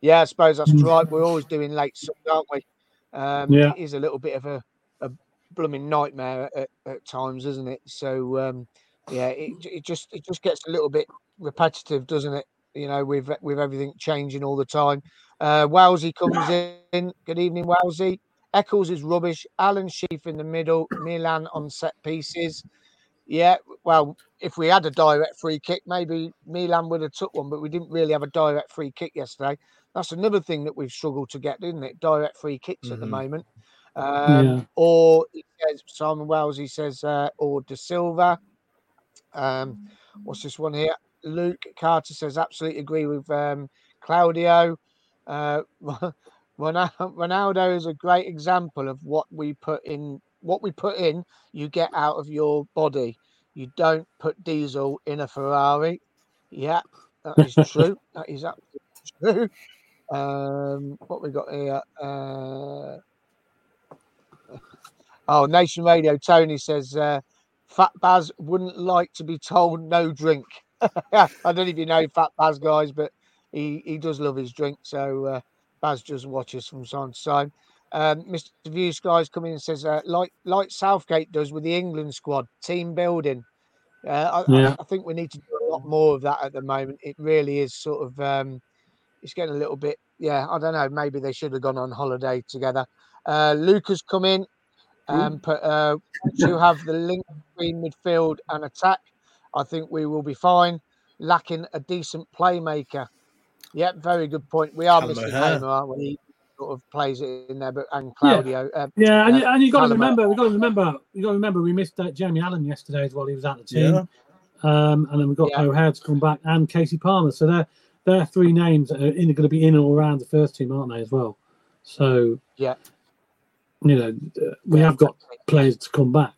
Yeah, I suppose that's mm. right. We're always doing late subs, aren't we? Um, yeah. It is a little bit of a, a blooming nightmare at, at times, isn't it? So, um, yeah, it, it just it just gets a little bit repetitive, doesn't it? You know, with with everything changing all the time. Uh, Wowsy comes in. Good evening, Wowsy. Eccles is rubbish. Allen Sheaf in the middle. Milan on set pieces. Yeah, well, if we had a direct free kick, maybe Milan would have took one, but we didn't really have a direct free kick yesterday. That's another thing that we've struggled to get, isn't it? Direct free kicks mm-hmm. at the mm-hmm. moment. Um, yeah. Or says, Simon Wells, he says, uh, or Dasilva. Um, what's this one here? Luke Carter says, absolutely agree with um, Claudio. Uh, Ronaldo is a great example of what we put in what we put in, you get out of your body. You don't put diesel in a Ferrari. Yeah, that is true. that is absolutely true. Um, what we got here? Uh, oh, Nation Radio. Tony says uh, Fat Baz wouldn't like to be told no drink. I don't know if you know Fat Baz guys, but he, he does love his drink. So uh, Baz just watches from time to time. Um, Mr. Views guys come in and says, uh, like like Southgate does with the England squad, team building. Uh, I, yeah. I, I, think we need to do a lot more of that at the moment. It really is sort of, um, it's getting a little bit, yeah, I don't know. Maybe they should have gone on holiday together. Uh, Lucas come in and put, uh, to have the link between midfield and attack. I think we will be fine. Lacking a decent playmaker. Yeah, very good point. We are missing Hamer, aren't we? Sort of plays it in there, but and Claudio. Yeah, um, yeah and, uh, and you got to remember, we got to remember, you got to remember, we missed uh, Jamie Allen yesterday as well. He was out of the team, yeah. um, and then we've got yeah. O'Hare to come back and Kasey Palmer. So they're they're three names that are in, going to be in or around the first team, aren't they as well? So yeah, you know, uh, we yeah, have got players to come back.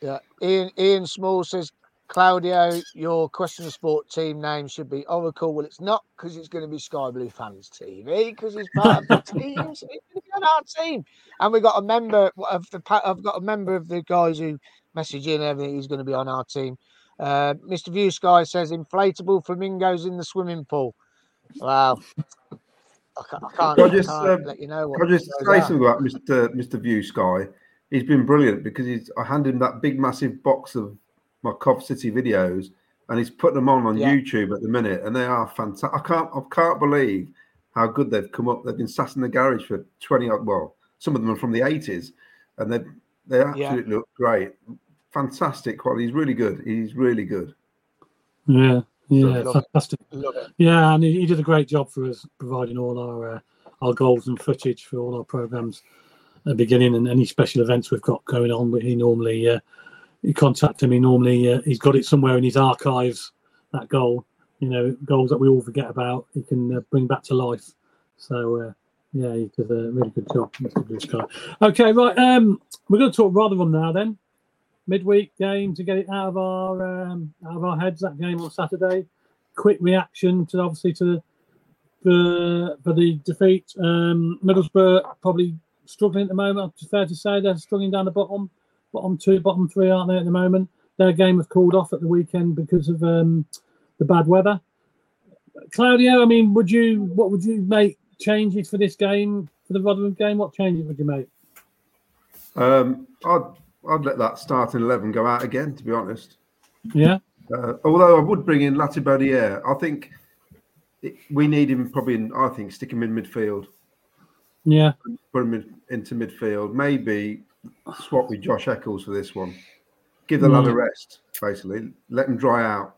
Yeah, Ian Ian Small says Claudio, your question of sport team name should be Oracle. Well, it's not because it's going to be Sky Blue Fans TV because it's part of the team. So it's to be on our team. And we've got a member of the. I've got a member of the guys who message in everything. He's going to be on our team. Uh, Mr. View Sky says inflatable flamingos in the swimming pool. Wow. I can't, I can't, I just, I can't uh, let you know. What I just say something about Mr. Mr. View Sky. He's been brilliant because he's. I handed him that big, massive box of my Cov City videos, and he's putting them on on yeah. YouTube at the minute, and they are fantastic. I can't, I can't believe how good they've come up. They've been sat in the garage for twenty odd. Well, some of them are from the eighties, and they they absolutely yeah. look great. Fantastic quality. He's really good. He's really good. Yeah, yeah, fantastic. Yeah, and he, he, did a great job for us, providing all our uh, our goals and footage for all our programs at the beginning and any special events we've got going on. But he normally uh, you contact him, he normally uh, he's got it somewhere in his archives. That goal, you know, goals that we all forget about, he can uh, bring back to life. So uh, yeah, he does a really good job. Okay, right. Um, we're going to talk rather Rotherham now. Then midweek game to get it out of our um, out of our heads. That game on Saturday. Quick reaction to obviously to the for, the defeat. Um, Middlesbrough probably struggling at the moment. Fair to say they're struggling down the bottom bottom two, bottom three, aren't they at the moment? Their game was called off at the weekend because of um, the bad weather. Claudio, I mean, would you what would you make changes for this game for the Rotherham game? What changes would you make? Um, I'd I'd let that starting eleven go out again. To be honest, yeah. Uh, although I would bring in Latibeaudiere, I think it, we need him probably. In, I think stick him in midfield. Yeah, put him in, into midfield. Maybe swap with Josh Eccles for this one. Give the mm. lad a rest, basically. Let him dry out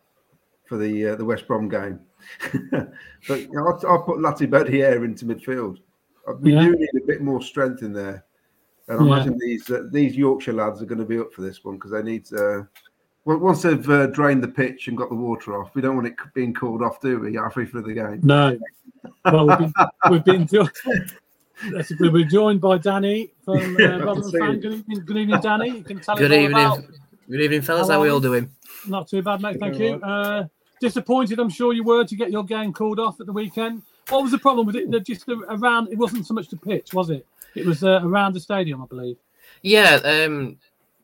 for the uh, the West Brom game. but you know, I'll, I'll, put Latibeaudiere into midfield. Uh, we yeah. do need a bit more strength in there. And I yeah. imagine these uh, these Yorkshire lads are going to be up for this one because they need to. Once they've uh, drained the pitch and got the water off, we don't want it being called off, do we? Halfway through the game. No. Well, we've been, we've been joined. We've been joined by Danny from uh, Rotherham Fan. Good evening, good evening, Danny. You can tell good evening. About. Good evening, fellas. How, How are we all doing? Not too bad, mate. Thank you. Uh, disappointed, I'm sure you were, to get your game called off at the weekend. What was the problem with it? Just around, it wasn't so much the pitch, was it? It was uh, around the stadium, I believe. Yeah, um,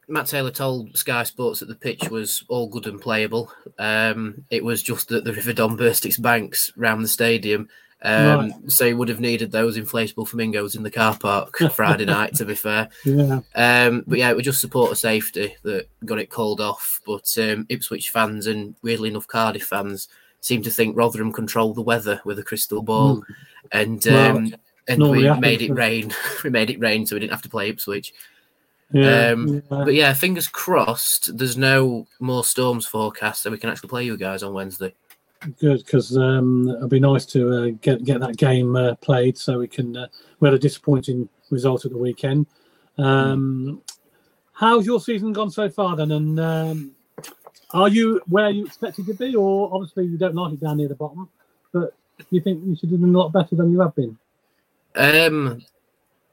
Matt Taylor told Sky Sports that the pitch was all good and playable. Um, it was just that the River Don burst its banks round the stadium. Um, right. So he would have needed those inflatable flamingos in the car park Friday night, to be fair. Yeah. Um, but yeah, it was just support of safety that got it called off. But um, Ipswich fans and weirdly enough Cardiff fans seem to think Rotherham control the weather with a crystal ball. Mm. And um, and we happens, made it rain. we made it rain, so we didn't have to play Ipswich. Yeah, um, yeah, But yeah, fingers crossed. There's no more storms forecast, so we can actually play you guys on Wednesday. Good, because um, it'd be nice to uh, get get that game uh, played, so we can. Uh, we had a disappointing result at the weekend. Um, how's your season gone so far, then? And um, are you where you expected to be, or obviously you don't like it down near the bottom, but do you think you should have done a lot better than you have been? Um,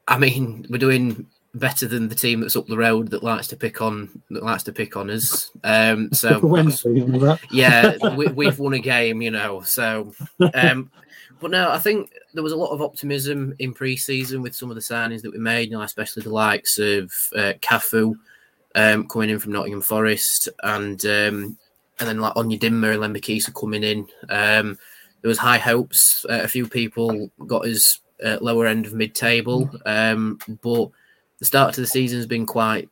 I mean, we're doing better than the team that's up the road that likes to pick on that likes to pick on us. Um, so yeah, we, have won a game, you know. So, um, but no, I think there was a lot of optimism in pre-season with some of the signings that we made, you know, especially the likes of uh, Cafu um, coming in from Nottingham Forest, and um, and then like Onyedinma and Lembikisa coming in. Um, there was high hopes. Uh, a few people got us uh, lower end of mid-table, um, but the start to the season has been quite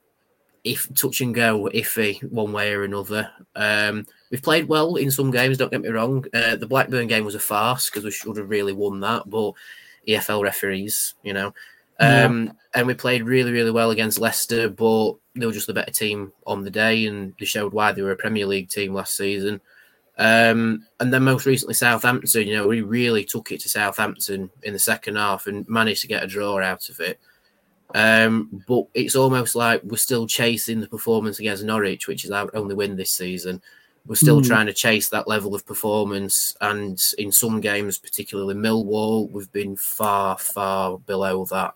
if touch and go, iffy one way or another. Um, we've played well in some games. Don't get me wrong. Uh, the Blackburn game was a farce because we should have really won that, but EFL referees, you know. Um, yeah. And we played really, really well against Leicester, but they were just the better team on the day, and they showed why they were a Premier League team last season. Um, and then most recently Southampton, you know, we really took it to Southampton in the second half and managed to get a draw out of it. Um, but it's almost like we're still chasing the performance against Norwich, which is our only win this season. We're still mm. trying to chase that level of performance, and in some games, particularly Millwall, we've been far, far below that.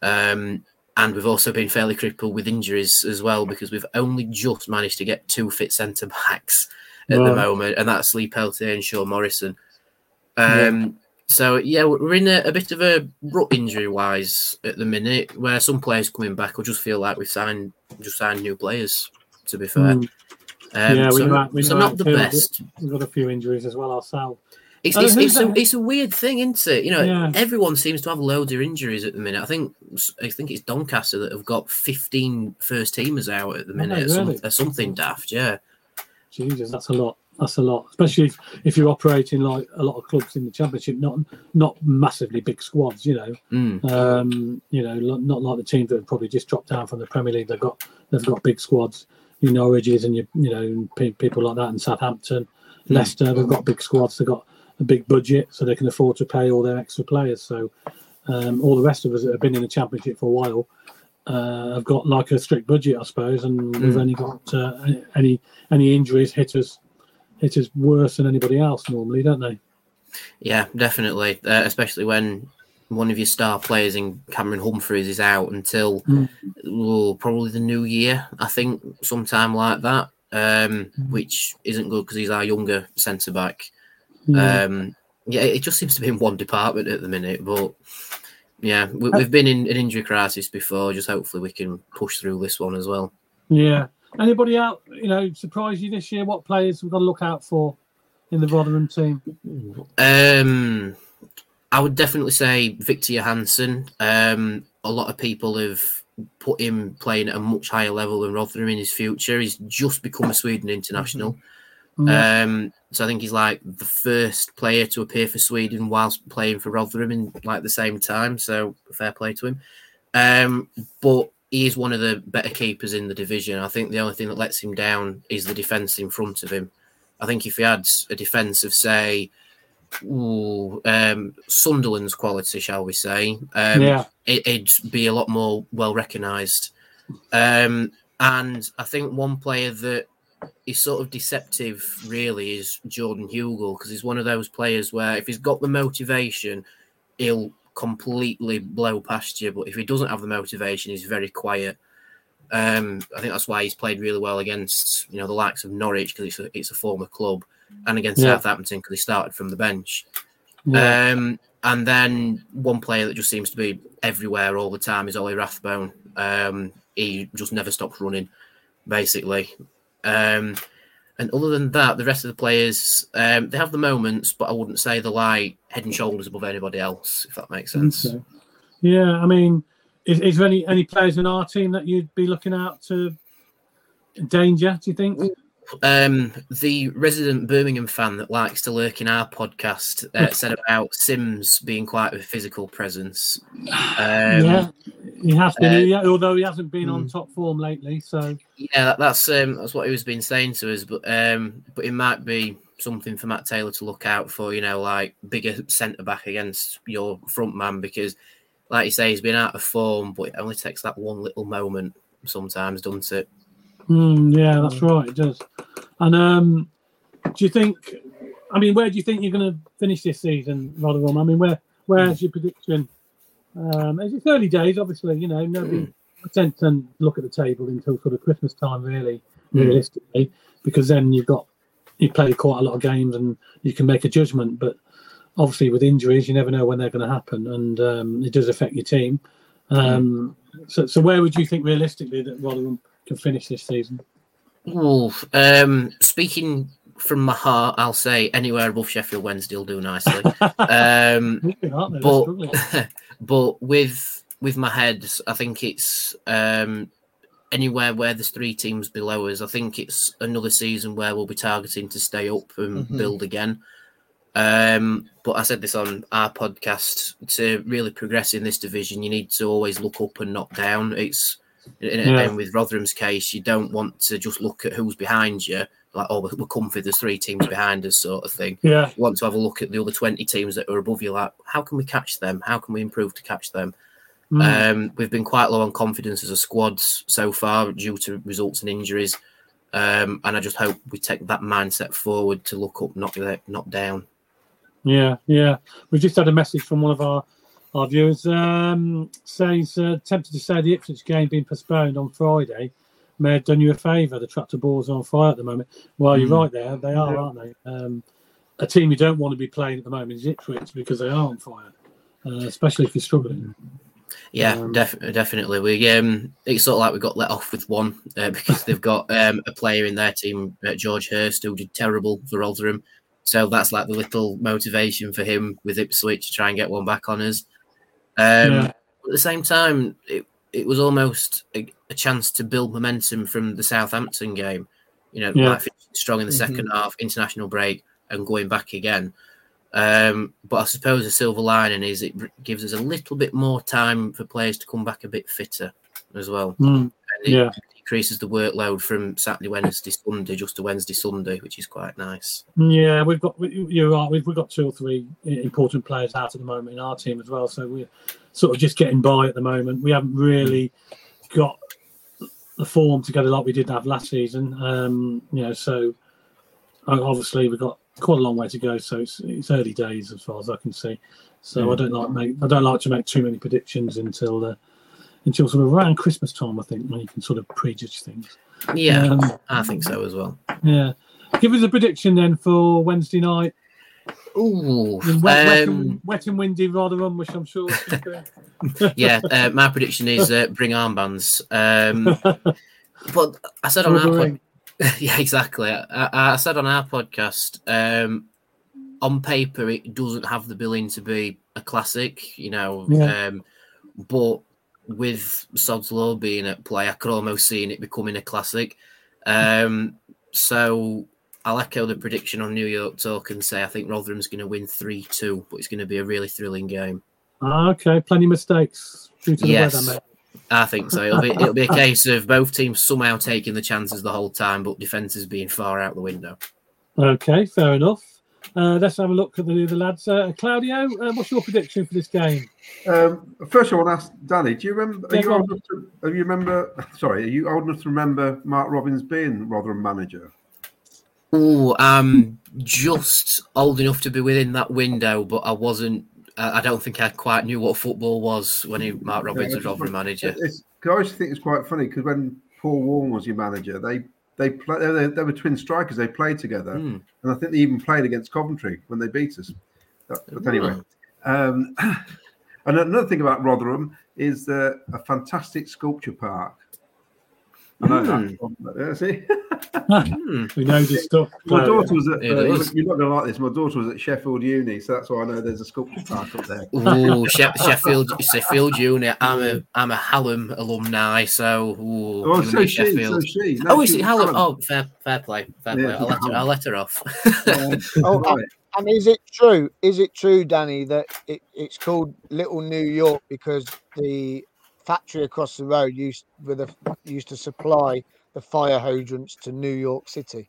Um, and we've also been fairly crippled with injuries as well because we've only just managed to get two fit centre backs at right. the moment, and that's Lee Peltier and Sean Morrison. Um, yeah. So yeah, we're in a, a, bit of a rut injury wise at the minute, where some players coming back will just feel like we've signed just signed new players. To be fair, mm. um, yeah, so, we might, we so not the best. We've got a few injuries as well ourselves. It's, it's, it's, a, it's a weird thing, isn't it? You know, yeah. everyone seems to have loads of injuries at the minute. I think I think it's Doncaster that have got 15 first teamers out at the minute. Oh, really? some, something daft, yeah. Jesus, that's a lot. That's a lot, especially if, if you're operating like a lot of clubs in the championship, not not massively big squads. You know, mm. um, you know, not like the teams that have probably just dropped down from the Premier League. They've got they've got big squads. You Norwiches and you you know people like that in Southampton, mm. Leicester. They've got big squads. They've got a big budget, so they can afford to pay all their extra players. So um, all the rest of us that have been in the championship for a while uh, have got like a strict budget, I suppose, and mm. we've only got uh, any any injuries hit us hit us worse than anybody else normally, don't they? Yeah, definitely, uh, especially when one of your star players in Cameron Humphreys is out until mm. oh, probably the new year, I think, sometime like that, um, mm. which isn't good because he's our younger centre back. Yeah. Um, yeah, it just seems to be in one department at the minute, but yeah, we, have been in an injury crisis before. Just hopefully we can push through this one as well. Yeah. Anybody out, you know, surprise you this year? What players we've got to look out for in the Rotherham team? Um, I would definitely say Viktor Johansson. Um, a lot of people have put him playing at a much higher level than Rotherham in his future. He's just become a Sweden international. Mm-hmm. Um, so I think he's like the first player to appear for Sweden whilst playing for Rotherham in like the same time. So fair play to him. Um, but he is one of the better keepers in the division. I think the only thing that lets him down is the defence in front of him. I think if he had a defence of say ooh, um, Sunderland's quality, shall we say? Um, yeah, it, would be a lot more well recognised. Um, and I think one player that is sort of deceptive, really, is Jordan Hugill because he's one of those players where if he's got the motivation, he'll completely blow past you. But if he doesn't have the motivation, he's very quiet. Um, I think that's why he's played really well against you know the likes of Norwich because it's a, it's a former club, and against yeah. Southampton because he started from the bench. Yeah. Um, and then one player that just seems to be everywhere all the time is Ollie Rathbone. Um, he just never stops running, basically. Um, and other than that, the rest of the players um, they have the moments, but I wouldn't say they're like head and shoulders above anybody else, if that makes sense. Okay. Yeah, I mean, is, is there any any players in our team that you'd be looking out to danger? Do you think? Um, the resident Birmingham fan that likes to lurk in our podcast uh, said about Simms being quite a physical presence. Um, yeah, he has been, uh, although he hasn't been on hmm. top form lately. So yeah, that, that's um, that's what he was been saying to us. But um, but it might be something for Matt Taylor to look out for. You know, like bigger centre back against your front man because, like you say, he's been out of form, but it only takes that one little moment sometimes, doesn't it? Mm, yeah, that's right. It does. And um, do you think? I mean, where do you think you're going to finish this season, Rotherham? I mean, where where's your prediction? Um, it's early days, obviously. You know, nobody tend to look at the table until sort of Christmas time, really, mm. realistically, because then you've got you play quite a lot of games and you can make a judgment. But obviously, with injuries, you never know when they're going to happen, and um, it does affect your team. Um, so, so where would you think realistically that Rotherham can finish this season? Well, um, speaking from my heart, I'll say anywhere above Sheffield Wednesday will do nicely. um, but but with with my head, I think it's um, anywhere where there's three teams below us. I think it's another season where we'll be targeting to stay up and mm-hmm. build again. Um, but I said this on our podcast to really progress in this division, you need to always look up and not down. It's yeah. And with Rotherham's case, you don't want to just look at who's behind you, like, oh, we're comfy, there's three teams behind us, sort of thing. Yeah. You want to have a look at the other 20 teams that are above you, like, how can we catch them? How can we improve to catch them? Mm. Um, we've been quite low on confidence as a squad so far due to results and injuries. Um, and I just hope we take that mindset forward to look up, not, not down. Yeah, yeah. We just had a message from one of our our viewers um, says uh, tempted to say the Ipswich game being postponed on Friday may have done you a favour. The tractor balls are on fire at the moment. Well, you're mm. right there. They are, aren't they? Um, a team you don't want to be playing at the moment is Ipswich because they are on fire, uh, especially if you're struggling. Yeah, um, def- definitely. We um, it's sort of like we got let off with one uh, because they've got um, a player in their team, uh, George Hirst, who did terrible for Rotherham. So that's like the little motivation for him with Ipswich to try and get one back on us. Um, yeah. At the same time, it, it was almost a, a, chance to build momentum from the Southampton game. You know, yeah. strong in the 2nd mm-hmm. half, international break, and going back again. Um, but I suppose the silver lining is it gives us a little bit more time for players to come back a bit fitter as well. Mm. yeah decreases the workload from Saturday, Wednesday, Sunday just to Wednesday, Sunday, which is quite nice. Yeah, we've got you're right. We've, we've got two or three important players out at the moment in our team as well. So we're sort of just getting by at the moment. We haven't really got the form together like we did have last season. Um, you know, so obviously we've got quite a long way to go. So it's, it's early days as far as I can see. So yeah. I don't like make I don't like to make too many predictions until the until sort of around Christmas time, I think, when you can sort of prejudge things. Yeah, um, I think so as well. Yeah. Give us a prediction then for Wednesday night. Ooh, wet, um, wet, and, wet, and, windy Rotherham, which I'm sure. yeah, uh, my prediction is uh, bring armbands. Um, but I said on our pod- yeah, exactly. I, I, said on our podcast, um, on paper, it doesn't have the billing to be a classic, you know, yeah. um, but with Sod's Law being at play, I could almost see it becoming a classic. Um, so I'll echo the prediction on New York Talk and say I think Rotherham's going to win 3 2, but it's going to be a really thrilling game. Okay, plenty of mistakes due to yes, the weather, mate. I think so. It'll be, it'll be a case of both teams somehow taking the chances the whole time, but defences being far out the window. Okay, fair enough. Uh, let's have a look at the, the lads. Uh, Claudio, uh, what's your prediction for this game? Um, first, I want to ask Danny. Do you remember? Are you, old enough to, are you remember? Sorry, are you old enough to remember Mark Robins being Rotherham manager? Oh, I'm just old enough to be within that window, but I wasn't. I don't think I quite knew what football was when he, Mark Robins yeah, was Rotherham manager. I always think it's quite funny because when Paul Warne was your manager, they they play, they, they, were twin strikers. They played together, mm. and I think they even played against Coventry when they beat us. But, but anyway, um, and another thing about Rotherham is uh, a fantastic sculpture park. I know mm. that. Yeah, see. Hmm. we know this stuff. My daughter was at. Uh, you're not going to like this. My daughter was at Sheffield Uni, so that's why I know there's a sculpture park up there. Ooh, Sheffield, Sheffield Uni. I'm a I'm a Hallam alumni, so. Ooh, oh, so she, so she. No, oh, is it Hallam? Oh, fair, fair play, fair yeah, play. I'll let, her, I'll let her off. oh, right. and is it true? Is it true, Danny, that it, it's called Little New York because the factory across the road used with a used to supply the fire hydrants to New York City.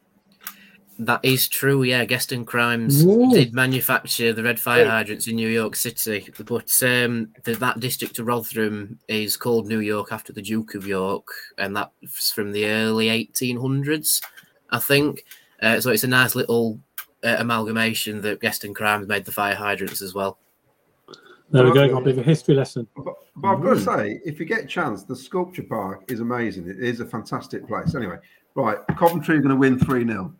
That is true, yeah. Guest and Chrimes Ooh. did manufacture the red fire hydrants in New York City, but um, the, that district of Rotherham is called New York after the Duke of York, and that's from the early 1800s, I think. Uh, so it's a nice little uh, amalgamation that Guest and Chrimes made the fire hydrants as well. There we go. Got a bit of a history lesson. But, but I've got to hmm. say, if you get a chance, the sculpture park is amazing. It is a fantastic place. Anyway, right, Coventry are going to win 3 0.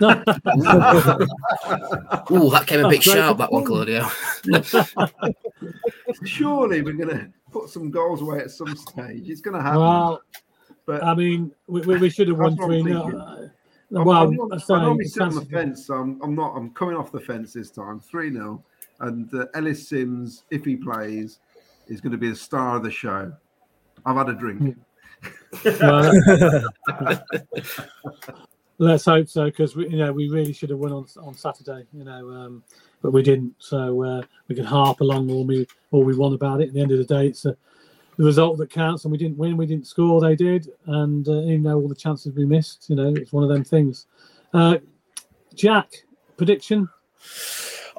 Oh, that came a bit sharp, that one, Claudio. Surely we're going to put some goals away at some stage. It's going to happen. Well, but I mean, we, we should have won 3 0. Well, I'm, I'm, I'm, I'm on the fence, so I'm, I'm not. I'm coming off the fence this time. Three 0 and uh, Ellis Simms, if he plays, is going to be the star of the show. I've had a drink. let's hope so, because we, you know, we really should have won on on Saturday, you know, um, but we didn't. So uh, we can harp along all we all we want about it. At the end of the day, it's a, the result that counts, and we didn't win, we didn't score, they did, and uh, even though all the chances we missed, you know, it's one of them things. Uh, Jack, prediction.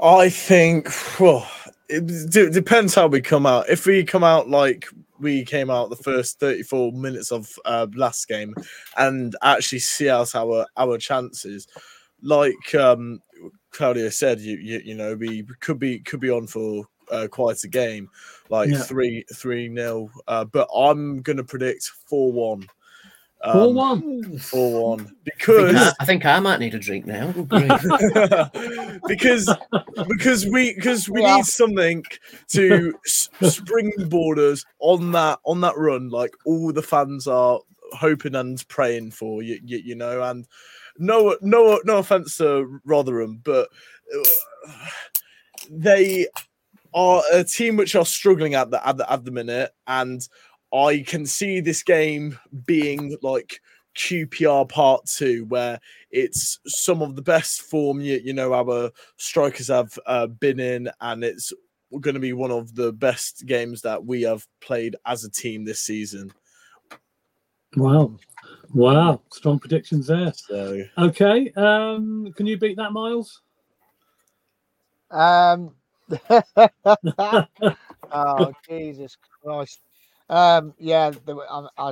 I think well, it d- depends how we come out. If we come out like we came out the first 34 minutes of uh, last game and actually see out our our chances, like um, Claudio said, you, you you know we could be could be on for uh, quite a game, like yeah. three three nil. Uh, but I'm gonna predict four one um, one. Four one. Because I think, I, I think I, might need a drink now. because because we because we yeah. need something to springboard us on that on that run, like all the fans are hoping and praying for. You you, you know, and no no no offense to Rotherham, but uh, they are a team which are struggling at the at the, at the minute and I can see this game being like QPR part two, where it's some of the best form you, you know our strikers have uh, been in, and it's going to be one of the best games that we have played as a team this season. Wow. Wow. Strong predictions there. So. Okay. Um, can you beat that, Miles? Um, oh, Jesus Christ. Um, yeah, I, I,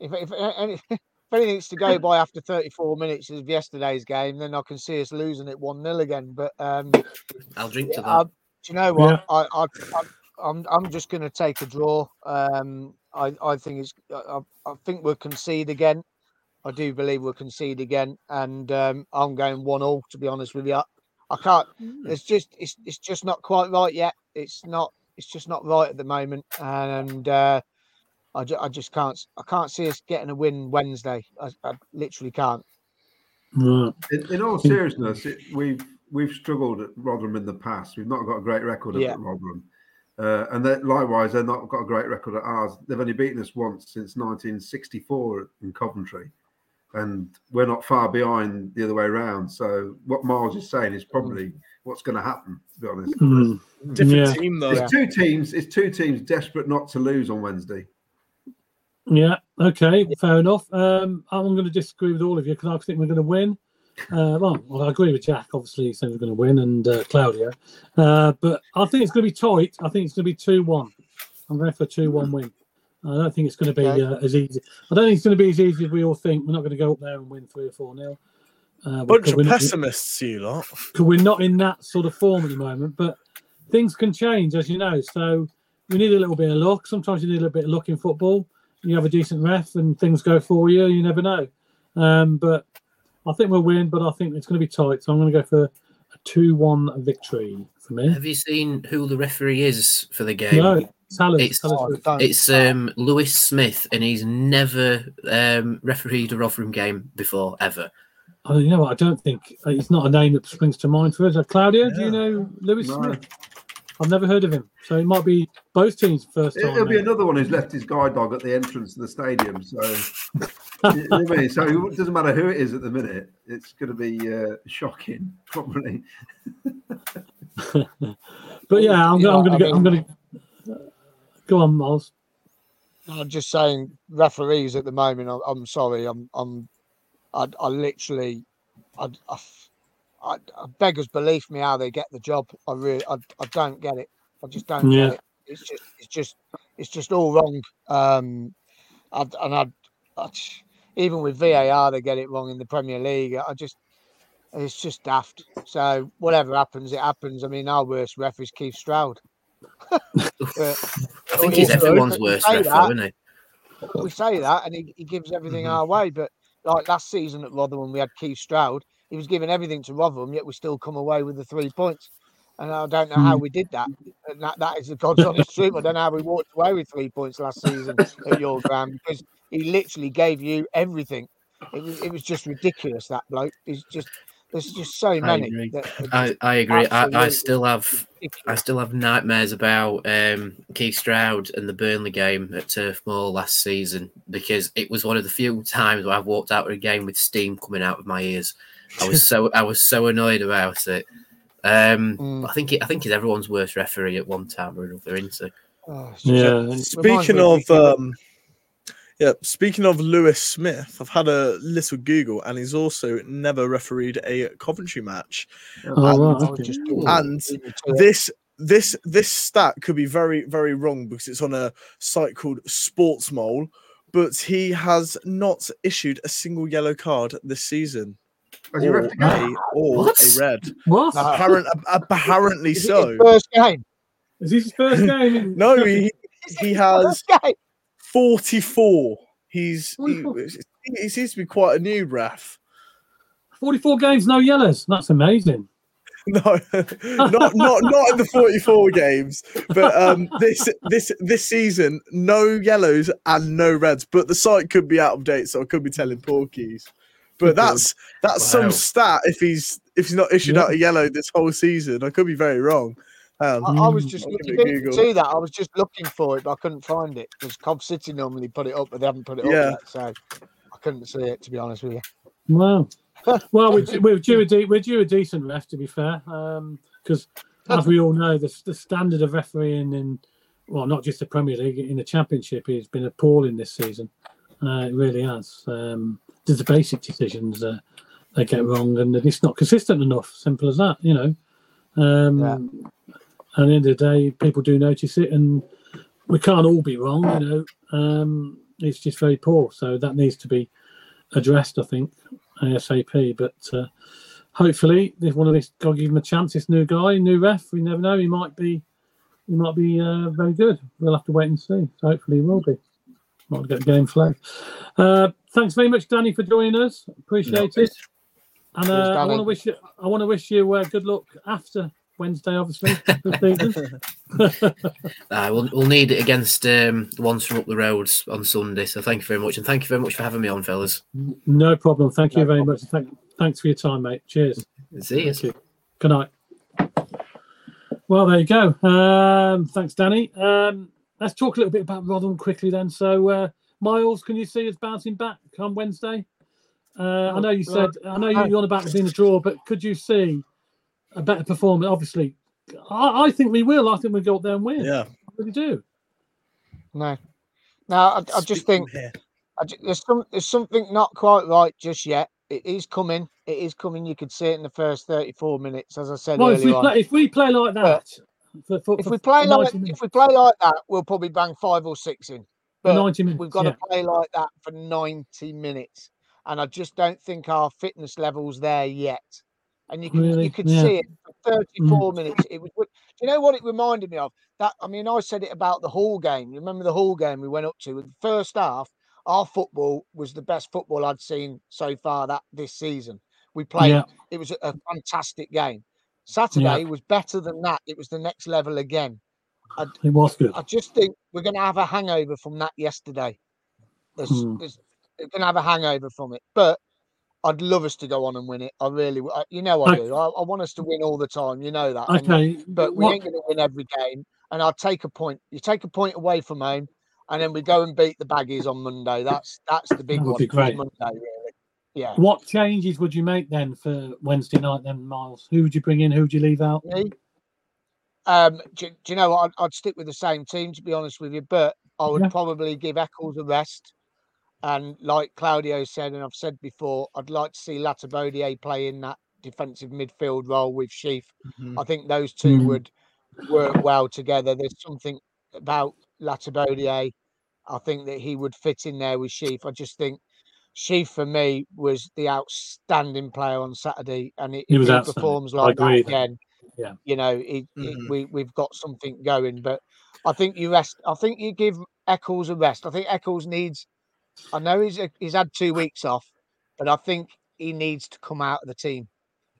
if, if, if, if anything's to go by after 34 minutes of yesterday's game, then I can see us losing it 1 0 again. But um, I'll drink to that. Uh, do you know what? Yeah. I, I, I, am I'm just going to take a draw. Um, I, I think it's. I, I think we'll concede again. I do believe we'll concede again, and um, I'm going one all. To be honest with you, I can't. Hmm. It's just. It's. It's just not quite right yet. It's not it's just not right at the moment, and uh, I, ju- I just can't I can't see us getting a win Wednesday. I, I literally can't. In, in, all seriousness, it, we've we've struggled at Rotherham in the past. We've not got a great record yeah. at Rotherham, uh, and that likewise they've not got a great record at ours. They've only beaten us once since 1964 in Coventry, and we're not far behind the other way around. So what Miles is saying is probably what's going to happen. To be honest, mm. different yeah. team though. It's two teams. It's two teams desperate not to lose on Wednesday. Yeah. Okay. Fair enough. Um, I'm going to disagree with all of you because I think we're going to win. Uh, well, well, I agree with Jack. Obviously, saying we're going to win, and uh, Claudio. Uh, but I think it's going to be tight. I think it's going to be two-one. I'm going for a two-one win. I don't think it's going to be uh, as easy. I don't think it's going to be as easy as we all think. We're not going to go up there and win three or four nil. Uh, Bunch of pessimists, not, you lot. Because we're not in that sort of form at the moment. But things can change, as you know. So we need a little bit of luck. Sometimes you need a little bit of luck in football. You have a decent ref and things go for you. You never know. Um, but I think we'll win, but I think it's going to be tight. So I'm going to go for a 2 1 victory for me. Have you seen who the referee is for the game? No. it's it's um, Lewis Smith, and he's never um, refereed a Rotherham game before, ever. Oh, you know what? I don't think it's not a name that springs to mind for us. Uh, Claudia, yeah. do you know Lewis no. Smith? I've never heard of him, so it might be both teams' first time. It'll be another one who's left his guide dog at the entrance to the stadium. So, you know I mean? so it doesn't matter who it is at the minute. It's going to be uh, shocking, probably. but yeah, I'm, I'm going to. I'm going to go on, Miles. I'm just saying, referees at the moment. I'm, I'm sorry. I'm. I'm. I, I literally. I, I I, I, beggars belief me how they get the job. I really, I, I don't get it. I just don't yeah. get it. It's just, it's just, it's just all wrong. Um, I, and I, I, even with VAR, they get it wrong in the Premier League. I just, it's just daft. So whatever happens, it happens. I mean, our worst ref is Keith Stroud. I think he's everyone's worst ref, isn't he? We say that, and he, he gives everything mm-hmm. our way. But like last season at Rotherham, we had Keith Stroud he was giving everything to Rotherham, yet we still come away with the three points. And I don't know how hmm. we did that. And that, that is the God's honest truth. I don't know how we walked away with three points last season at your ground because he literally gave you everything. It was, it was just ridiculous. That bloke is just. There's just so many. I agree. I, I agree. I, I, still have I still have nightmares about um, Keith Stroud and the Burnley game at Turf Moor last season because it was one of the few times where I've walked out of a game with steam coming out of my ears. I was so I was so annoyed about it. Um, mm. I think it, I think he's everyone's worst referee at one time or another, isn't oh, yeah. Speaking of um, yeah, speaking of Lewis Smith, I've had a little Google, and he's also never refereed a Coventry match. Oh, and, okay. and this this this stat could be very very wrong because it's on a site called Sportsmole, but he has not issued a single yellow card this season or, a, or a red. What? Apparent, apparently so. first game. Is this his first game? no, he, he has 44. He's 44. He, he, seems to be quite a new ref. 44 games, no yellows. That's amazing. No, not not not in the 44 games, but um, this this this season, no yellows and no reds. But the site could be out of date, so I could be telling porkies. But that's that's wow. some stat if he's if he's not issued yeah. out a yellow this whole season. I could be very wrong. Um, I, I, was just looking see that. I was just looking for it, but I couldn't find it because Cov City normally put it up, but they haven't put it yeah. up yet. So I couldn't see it to be honest with you. Wow. well, we're, we're, due a de- we're due a decent ref to be fair, because um, as we all know, the, the standard of refereeing in well, not just the Premier League in the Championship has been appalling this season. Uh, it really has. Um, there's the basic decisions uh, they get wrong, and it's not consistent enough. Simple as that, you know. Um, yeah. At the end of the day, people do notice it, and we can't all be wrong, you know. Um, it's just very poor, so that needs to be addressed, I think, ASAP. But uh, hopefully, if one of these, to give him a chance. This new guy, new ref, we never know. He might be, he might be uh, very good. We'll have to wait and see. So hopefully, he will be. Might get the game flag. Uh, thanks very much, Danny, for joining us. Appreciate no, it. And uh, I want to wish you. I want to wish you uh, good luck after Wednesday, obviously. uh, we'll, we'll need it against um, the ones from up the roads on Sunday. So thank you very much, and thank you very much for having me on, fellas. No problem. Thank no you very problem. much. Thank, thanks for your time, mate. Cheers. See you. you. Good night. Well, there you go. Um, thanks, Danny. Um, let's talk a little bit about Rotherham quickly then. So, uh, Miles, can you see us bouncing back on Wednesday? Uh, I know you said I know you're on about being a draw, but could you see a better performance? Obviously, I, I think we will. I think we go up there and win. Yeah, I really do. No, no, I, I just think I just, there's some there's something not quite right just yet it is coming. It is coming. You could see it in the first 34 minutes, as I said well, if we, play, if we play like that, for, for, if we play like if we play like that, we'll probably bang five or six in. But 90 minutes, we've got yeah. to play like that for 90 minutes, and I just don't think our fitness levels there yet. And you can really? you could yeah. see it for 34 mm. minutes. It was. Do you know what it reminded me of? That I mean, I said it about the Hall game. Remember the Hall game we went up to? The first half, our football was the best football I'd seen so far that this season. We played. Yeah. It was a fantastic game. Saturday yeah. was better than that. It was the next level again. I, it was good. I just think we're going to have a hangover from that yesterday. There's, mm. there's, we're going to have a hangover from it. But I'd love us to go on and win it. I really, you know, I, I do. I, I, want us to win all the time. You know that. Okay. And, but we what? ain't going to win every game. And I'll take a point. You take a point away from home, and then we go and beat the baggies on Monday. That's that's the big that one. Be great. Monday, really. Yeah. What changes would you make then for Wednesday night? Then Miles, who would you bring in? Who would you leave out? Me. Um, do, do you know what? I'd, I'd, stick with the same team to be honest with you, but I would yeah. probably give Eccles a rest. And like Claudio said, and I've said before, I'd like to see Latibeaudiere play in that defensive midfield role with Sheaf. Mm-hmm. I think those 2 mm-hmm. would work well together. There's something about Latibeaudiere. I think that he would fit in there with Sheaf. I just think Sheaf for me was the outstanding player on Saturday, and it, he, he performs like that again. Yeah, you know, it, mm-hmm. we we've got something going, but I think you rest. I think you give Eccles a rest. I think Eccles needs I know he's he's had two weeks off, but I think he needs to come out of the team.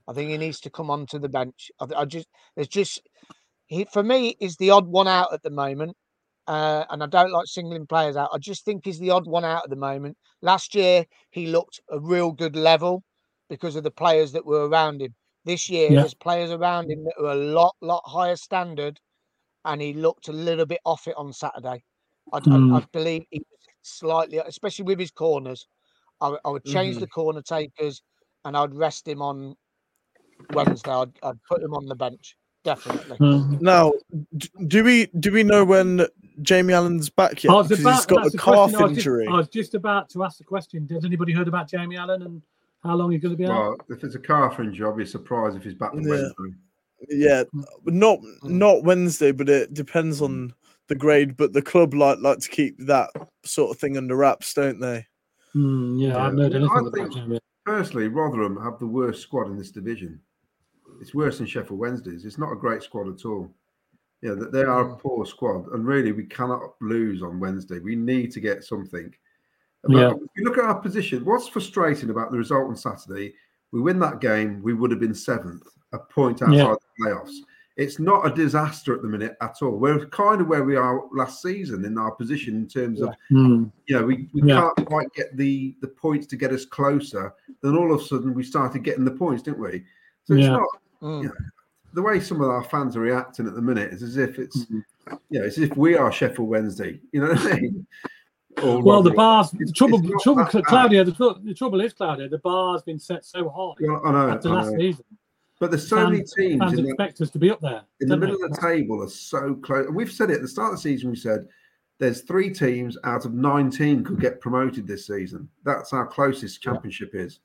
I think he needs to come onto the bench. I, I just there's just he for me is the odd one out at the moment, uh, and I don't like singling players out. I just think he's the odd one out at the moment. Last year he looked a real good level because of the players that were around him. This year yeah. there's players around him that are a lot lot higher standard, and he looked a little bit off it on Saturday. I, mm. I, I believe he slightly, especially with his corners. I, I would change mm-hmm. the corner takers and I'd rest him on Wednesday. I'd, I'd put him on the bench definitely. Mm-hmm. Now, do we do we know when Jamie Allen's back yet? Because about, he's got a calf injury. I was just about to ask the question. Has anybody heard about Jamie Allen and how long he's going to be out? well. If it's a calf injury, I'll be surprised if he's back yeah. Wednesday. Yeah, not not Wednesday, but it depends on the grade, but the club like like to keep that sort of thing under wraps, don't they? Mm, yeah, yeah, I've heard anything I about think, Personally, Rotherham have the worst squad in this division. It's worse than Sheffield Wednesdays. It's not a great squad at all. Yeah, they are a hmm. poor squad, and really we cannot lose on Wednesday. We need to get something. yeah. If you look at our position, what's frustrating about the result on Saturday? We win that game, we would have been seventh, a point outside yeah. the playoffs it's not a disaster at the minute at all. We're kind of where we are last season in our position in terms of, mm. you know, we, we yeah. can't quite get the the points to get us closer. Then all of a sudden we started getting the points, didn't we? So it's yeah. not, mm. you know, the way some of our fans are reacting at the minute is as if it's, mm-hmm. you know, it's as if we are Sheffield Wednesday. You know what I mean? well, the bars, the trouble, the trouble, Claudia, the, the, trouble is, Claudia, the bar's been set so high well, I know, after I last know. season. But there's so fans, many teams. Fans expect us to be up there. In the middle they? of the table are so close. We've said it at the start of the season. We said there's three teams out of 19 could get promoted this season. That's our closest championship yeah. is.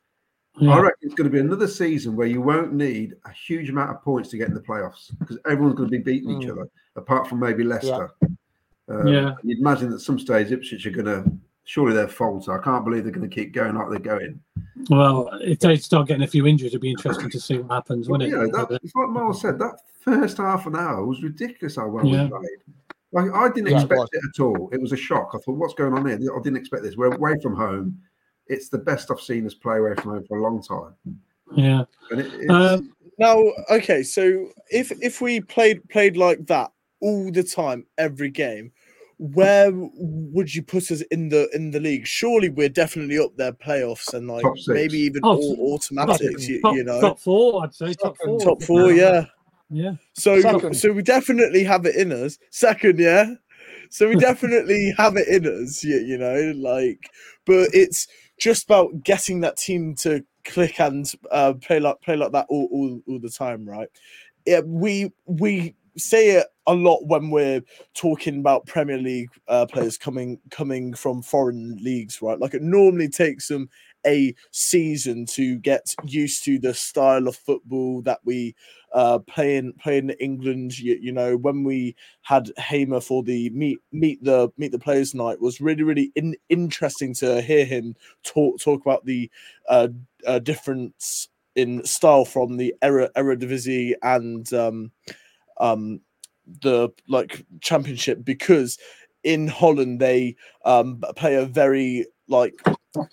Yeah. I reckon it's going to be another season where you won't need a huge amount of points to get in the playoffs because everyone's going to be beating mm. each other, apart from maybe Leicester. Yeah. Um, yeah. You'd imagine that some stage Ipswich are going to surely they're fault. I can't believe they're going to keep going like they're going. Well, if they start getting a few injuries, it'd be interesting to see what happens, wouldn't well, it? Yeah, that, it's like Miles said. That first half an hour was ridiculous. How well yeah. we played. Like I didn't yeah, expect it, it, at all. It was a shock. I thought, what's going on here? I didn't expect this. We're away from home. It's the best I've seen us play away from home for a long time. Yeah. It, um, now, okay, so if if we played played like that all the time, every game, where would you put us in the in the league? Surely we're definitely up there, playoffs and like maybe even oh, all automatics. Top, you, you, know, top four, I'd say top four. Top four, yeah, yeah. So Second. so we definitely have it in us. Second, yeah. So we definitely have it in us. You, you know, like, but it's just about getting that team to click and uh, play like play like that all, all, all the time, right? Yeah, we we say it a lot when we're talking about Premier League uh, players coming coming from foreign leagues, right? Like it normally takes them a season to get used to the style of football that we uh, play in play in England. You, you know, when we had Hamer for the meet meet the meet the players night was really really in, interesting to hear him talk talk about the uh, uh, difference in style from the era era Eredivisie and um, um, the like championship because in Holland they um, play a very like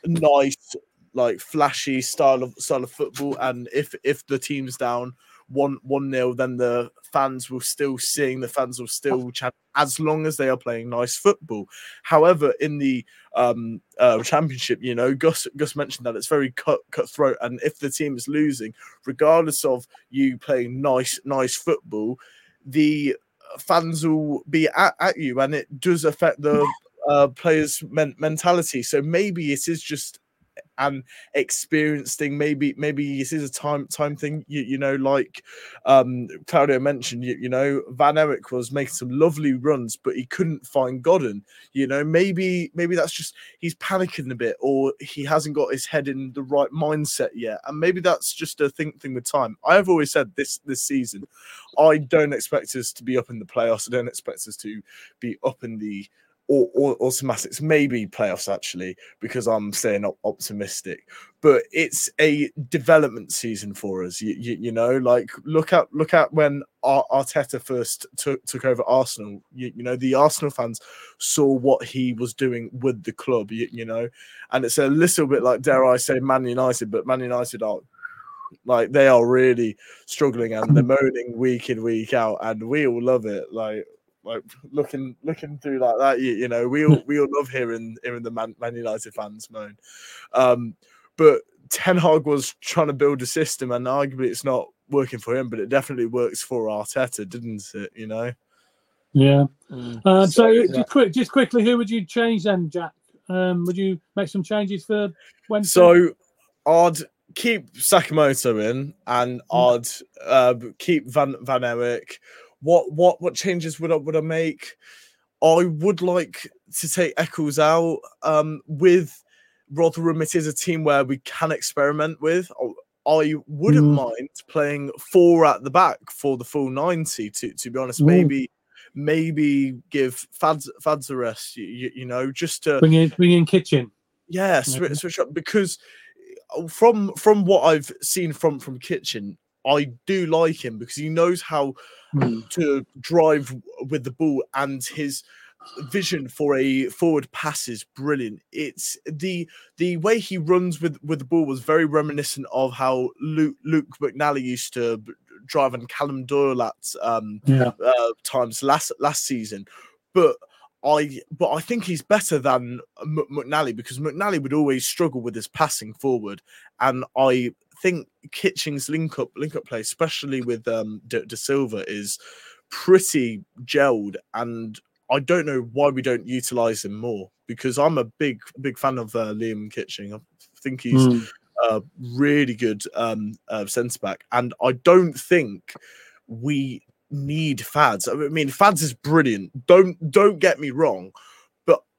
nice like flashy style of style of football. And if if the team's down one one nil, then the fans will still sing, the fans will still chant as long as they are playing nice football. However, in the um, uh, championship, you know, Gus Gus mentioned that it's very cut cutthroat, and if the team is losing, regardless of you playing nice nice football, the fans will be at, at you, and it does affect the uh, players' men- mentality. So maybe it is just and experience thing. Maybe maybe this is a time time thing. You, you know, like um Claudio mentioned, you, you know, Van Ewijk was making some lovely runs, but he couldn't find Godden. You know, maybe maybe that's just he's panicking a bit, or he hasn't got his head in the right mindset yet, and maybe that's just a thing thing with time. I have always said this this season, I don't expect us to be up in the playoffs. I don't expect us to be up in the or, or, or automatics, maybe playoffs actually, because I'm staying optimistic. But it's a development season for us. You, you, you know, like look at look at when Arteta first took took over Arsenal. You, you, know, the Arsenal fans saw what he was doing with the club. You, you know, and it's a little bit like dare I say Man United, but Man United are like they are really struggling and they're moaning week in week out, and we all love it. Like like looking looking through like that. You, you know, we all we all love hearing hearing the Man, Man United fans moan. Um, but Ten Hag was trying to build a system, and arguably it's not working for him, but it definitely works for Arteta, didn't it? You know. Yeah. Mm. Uh, so, so just quick, just quickly, who would you change then, Jack? Um, would you make some changes for Wednesday? So, I'd keep Sakamoto in, and mm. I'd uh, keep Van Van Ewijk what what what changes would I would I make? I would like to take Eccles out. Um, with Rotherham, it is a team where we can experiment with. I wouldn't mm. mind playing four at the back for the full ninety. To to be honest, maybe maybe give Fads Fads a rest. You, you, know, just to bring in bring in Kitching. Yeah, switch, switch up because uh, from from what I've seen from from Kitching, I do like him because he knows how mm. to drive with the ball and his vision for a forward pass is brilliant. It's the the way he runs with with the ball was very reminiscent of how Luke Luke McNally used to drive and Callum Doyle at um, yeah. uh, times last last season, but. I but I think he's better than M- McNally because McNally would always struggle with his passing forward, and I think Kitching's link up link up play, especially with um De, Dasilva, is pretty gelled, and I don't know why we don't utilize him more because I'm a big big fan of uh, Liam Kitching. I think he's mm. a really good um, uh, centre back, and I don't think we need Fads. I mean, Fads is brilliant. Don't don't get me wrong,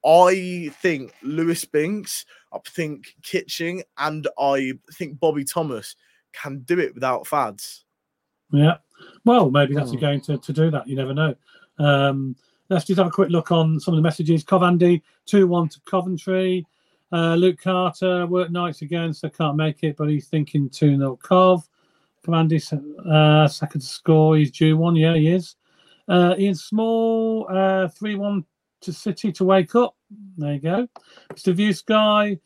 I think Luis Binks I think Kitching and I think Bobby Thomas can do it without fads. Yeah. Well, maybe that's oh. a game to, to do that. You never know. Um, let's just have a quick look on some of the messages. Covandy, 2 1 to Coventry. Uh, Luke Carter, work nights again, so can't make it, but he's thinking 2 0 Cov. Covandy, uh, second to score. He's due one. Yeah, he is. Uh, Ian Small, uh, 3 uh, 1 to City to wake up. There you go. Mr. View Sky.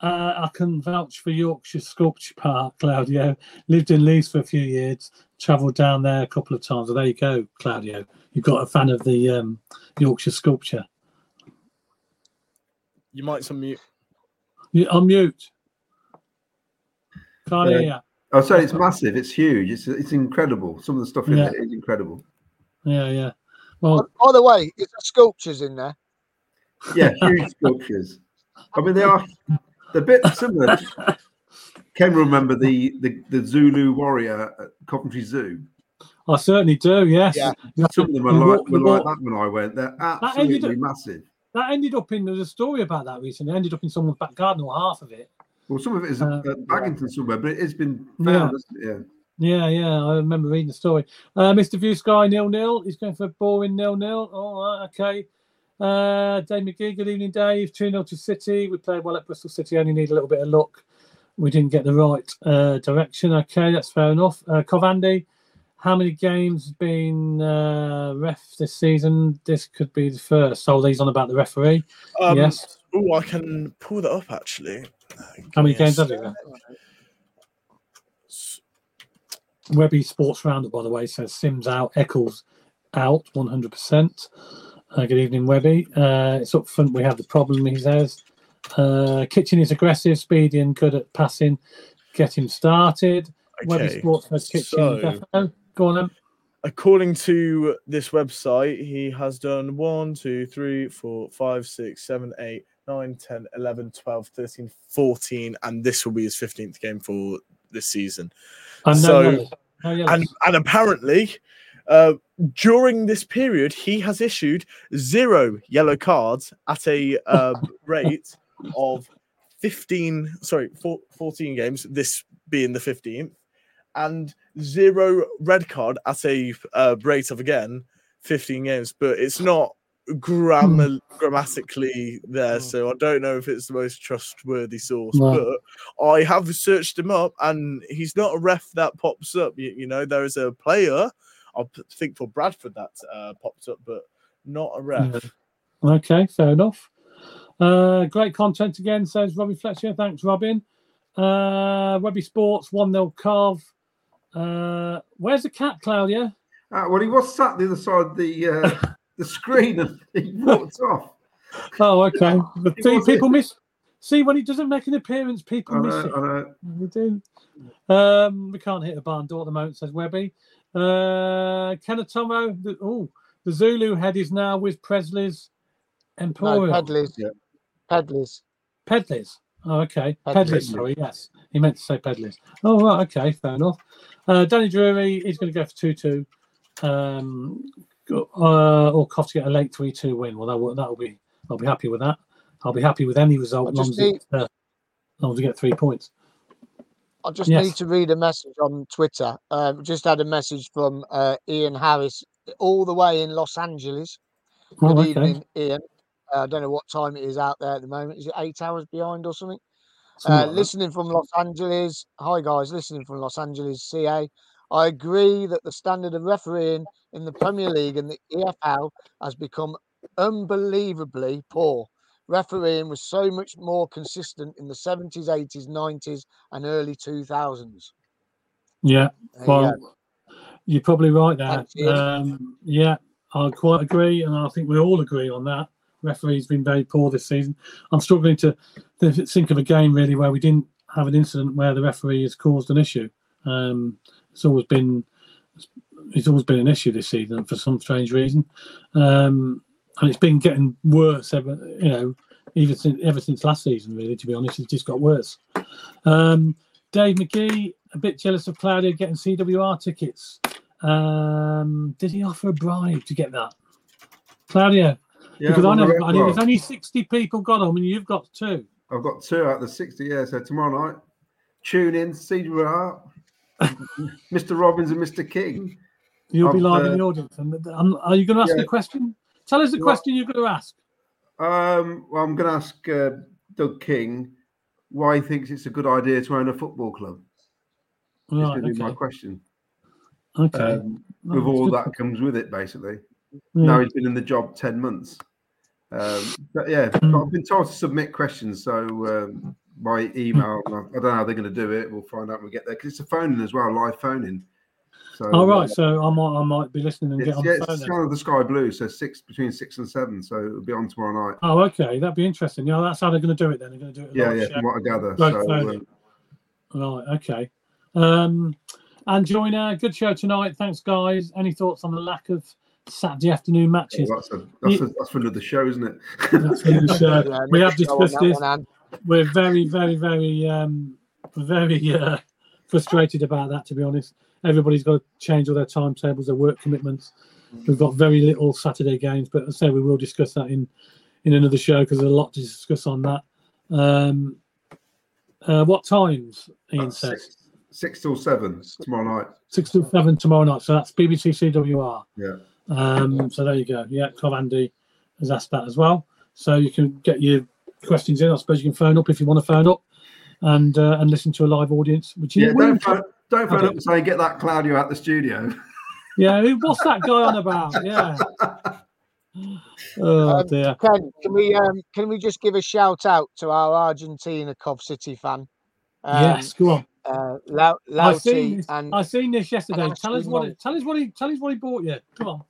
Uh, I can vouch for Yorkshire Sculpture Park, Claudio. Lived in Leeds for a few years, travelled down there a couple of times. Well, there you go, Claudio. You've got a fan of the um, Yorkshire Sculpture. You might unmute. You unmute. Can't yeah. hear you. Oh, sorry, it's massive. It's huge. It's it's incredible. Some of the stuff in yeah. there is incredible. Yeah, yeah. Well, by the way, is there sculptures in there? Yeah, huge sculptures. I mean, they are they're a bit similar. Can you remember the, the the Zulu warrior at Coventry Zoo? I certainly do. Yes. Yeah. Some of them were like, were like that when I went. They're absolutely that massive. That ended up in there was a story about that recently. It ended up in someone's back garden or half of it. Well, some of it is uh, at Baginton somewhere, but it has been found, yeah. Yeah. Yeah, I remember reading the story. Uh, Mr. View Sky nil nil. He's going for a boring nil nil. All right, okay. Uh, Dave McGee, good evening, Dave. 2 0 to City. We played well at Bristol City, only need a little bit of luck. We didn't get the right uh, direction. Okay, that's fair enough. Uh, Covandy, how many games been uh, ref this season? This could be the first. So these on about the referee. Um, yes. Oh, I can pull that up actually. How many games have you? Webby Sports Roundup, by the way, says Simms out, Eccles out 100%. Uh, good evening, Webby. Uh, it's up front. We have the problem, he says. Uh, Kitching is aggressive, speedy, and good at passing. Get him started. Okay. Webby Sports says Kitching. So, Go on then. According to this website, he has done 1, 2, 3, 4, 5, 6, 7, 8, 9, 10, 11, 12, 13, 14, and this will be his 15th game for this season. And so, no no and, and apparently, uh, during this period, he has issued zero yellow cards at a uh, rate of 15, sorry, 14 games, this being the 15th, and zero red card at a uh, rate of again 15 games. But it's not grammar hmm. grammatically there, hmm. so I don't know if it's the most trustworthy source. No. But I have searched him up, and he's not a ref that pops up. You, you know, there is a player. I think for Bradford that uh, popped up, but not a ref. Okay, fair enough. Uh, great content again, says Robbie Fletcher. Thanks, Robin. Uh, Webby Sports, 1 0 Carve. Uh, where's the cat, Claudia? Uh, well, he was sat the other side of the uh, the screen and he walked off. Oh, okay. But see, people miss. See, when he doesn't make an appearance, people know, miss it. I know. We do. Um, we can't hit a barn door at the moment, says Webby. Uh, Kenatomo, the, oh, the Zulu head is now with Presley's Emporium. No, Pedley's. Yeah. Pedley's. Pedley's. Oh, okay. Pedley's, sorry, yes. He meant to say Pedley's. Oh, right, okay, fair enough. Uh, Danny Drury, he's going to go for 2 2. Um, uh, or Cough to get a late 3 2 win. Well, that will, that'll be, I'll be happy with that. I'll be happy with any result as long, need, as, uh, long as we get three points. I just yes. need to read a message on Twitter. Uh, just had a message from uh, Ian Harris, all the way in Los Angeles. Oh, Good oh, okay. evening, Ian. Uh, I don't know what time it is out there at the moment. Is it eight hours behind or something? Uh, listening from Los Angeles. Hi, guys. Listening from Los Angeles, CA. I agree that the standard of refereeing in the Premier League and the EFL has become unbelievably poor. Refereeing was so much more consistent in the 70s, 80s, 90s, and early 2000s. Yeah, well, you are probably right there. Um, yeah, I quite agree, and I think we all agree on that. Referee's been very poor this season. I'm struggling to think of a game really where we didn't have an incident where the referee has caused an issue. Um, it's always been it's always been an issue this season for some strange reason, um, and it's been getting worse. Ever you know, even since ever since last season, really. To be honest, it's just got worse. Um, Dave McGee, a bit jealous of Claudia getting CWR tickets. Um, did he offer a bribe to get that, Claudia? Yeah, because I never got any. There's only sixty people got them, and you've got two. I've got two out of the sixty. Yeah, so tomorrow night, tune in, CWR. Mr. Robins and Mr. King. You'll be live uh, in the audience. And um, are you going to ask yeah. a question? Tell us the question you're going to ask. Um, well, I'm going to ask uh, Doug King why he thinks it's a good idea to own a football club. Right, That's going to okay. be my question. Okay. Um, with all that comes with it, basically. Yeah. Now he's been in the job 10 months. Um, but yeah, hmm. I've been told to submit questions. So um, by email. I don't know how they're going to do it. We'll find out when we get there because it's a phone in as well, live phoning. So, all right, so I might I might be listening and get on yeah, the phone. It's kind of the sky blue, so six between six and seven. So it'll be on tomorrow night. Oh, okay, that'd be interesting. Yeah, that's how they're going to do it. Then they're going to do it. Yeah, yeah, from what I gather. So, uh, right, okay. Um, and Joyner, good show tonight. Thanks, guys. Any thoughts on the lack of Saturday afternoon matches? Oh, that's, a, that's, you, a, that's for another show, isn't it? that's for another show. we have discussed this. One, we're very, very, very, um, very uh, frustrated about that. To be honest, everybody's got to change all their timetables, their work commitments. We've got very little Saturday games, but I say we will discuss that in in another show because there's a lot to discuss on that. Um, Uh, what times? Ian says six, six till seven tomorrow night. Six till seven tomorrow night. So that's BBC CWR. Yeah. Um, so there you go. Yeah, Cov Andy has asked that as well. So you can get your questions in. I suppose you can phone up if you want to phone up and uh, and listen to a live audience. Which yeah, don't phone, don't phone up and say get that Claudio out the studio. Yeah, what's that guy on about? Yeah. Oh um, dear. Ken, can we um, can we just give a shout out to our Argentina Cov City fan? Um, yes, go on. Uh, Lau- I seen this, and I seen this yesterday. Tell us what it, tell us what he tell us what he bought you. Come on.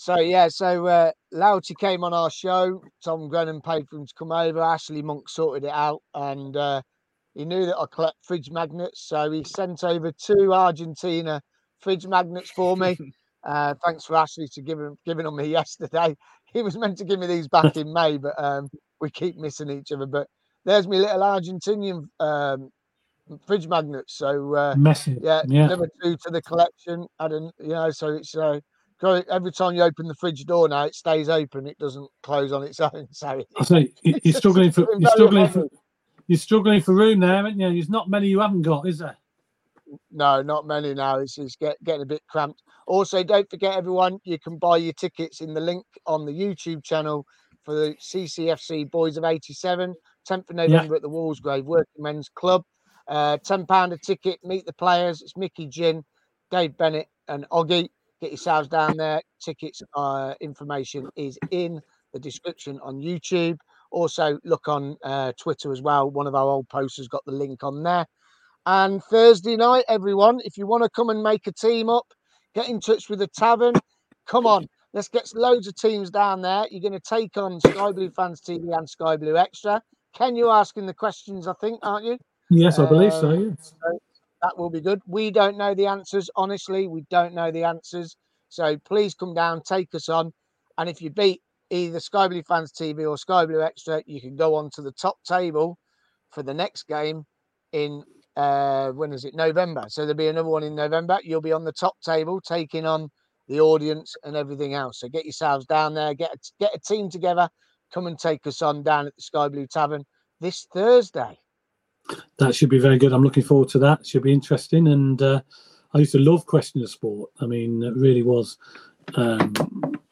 So yeah, so uh, Louty came on our show. Tom Grennan paid for him to come over. Ashley Monk sorted it out, and uh, he knew that I collect fridge magnets, so he sent over two Argentina fridge magnets for me. Uh, thanks for Ashley to give him, giving them me yesterday. He was meant to give me these back in May, but um, we keep missing each other. But there's my little Argentinian um, fridge magnets. So uh, yeah, yeah, number two to the collection. I don't, you know, so it's uh, every time you open the fridge door now, it stays open. It doesn't close on its own. So I say you're struggling for you're struggling for you're struggling for room there, aren't you? There's not many you haven't got, is there? No, not many now. It's, it's get, getting a bit cramped. Also, don't forget, everyone, you can buy your tickets in the link on the YouTube channel for the CCFC Boys of 87, 10th of November yeah. at the Walsgrave Working Men's Club. Uh, £10 a ticket, meet the players. It's Micky Gynn, Dave Bennett, and Oggy. Get yourselves down there. Tickets uh, information is in the description on YouTube. Also, look on uh, Twitter as well. One of our old posters got the link on there. And Thursday night, everyone, if you want to come and make a team up, get in touch with the tavern. Come on, let's get loads of teams down there. You're going to take on Sky Blue Fans TV and Sky Blue Extra. Ken, you're asking the questions, I think, aren't you? Yes, I believe so. Um, yes. So that will be good. We don't know the answers. Honestly, we don't know the answers. So please come down, take us on. And if you beat either Sky Blue Fans TV or Sky Blue Extra, you can go on to the top table for the next game in uh, when is it? November. So there'll be another one in November. You'll be on the top table taking on the audience and everything else. So get yourselves down there, get a, get a team together, come and take us on down at the Sky Blue Tavern this Thursday. That should be very good. I'm looking forward to that. Should be interesting. And uh, I used to love Question of Sport. I mean, it really was. Um,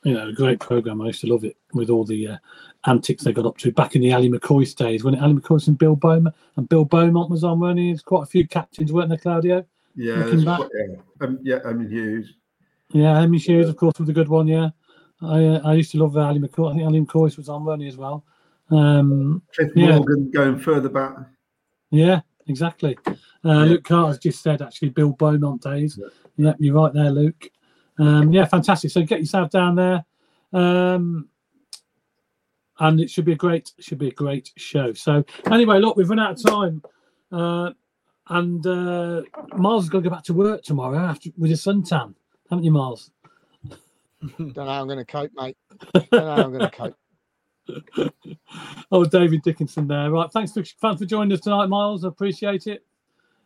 you know, a great program. I used to love it with all the uh, antics they got up to back in the Ally McCoist days when Ally McCoist and Bill Beaumont and Bill Beaumont was on, weren't? There's quite a few captains, weren't there, Claudio? Yeah, quite, yeah, um, yeah, I mean Hughes. Yeah, Emlyn Hughes, yeah. of course, was a good one. Yeah, I uh, I used to love Ally McCoist. I think Ally McCoist was on, weren't as well? Um, Cliff yeah. Morgan going further back. Yeah, exactly. Uh, yeah. Luke Carter's just said actually Bill Beaumont days. Yeah. Yep, you're right there, Luke. Um, yeah, fantastic. So get yourself down there, um, and it should be a great should be a great show. So anyway, look, we've run out of time, uh, and uh, Miles is going to go back to work tomorrow after with his suntan, haven't you, Miles? Don't know how I'm going to cope, mate. Don't know how I'm going to cope. oh, David Dickinson there. Right, thanks for thanks for joining us tonight, Miles. I appreciate it.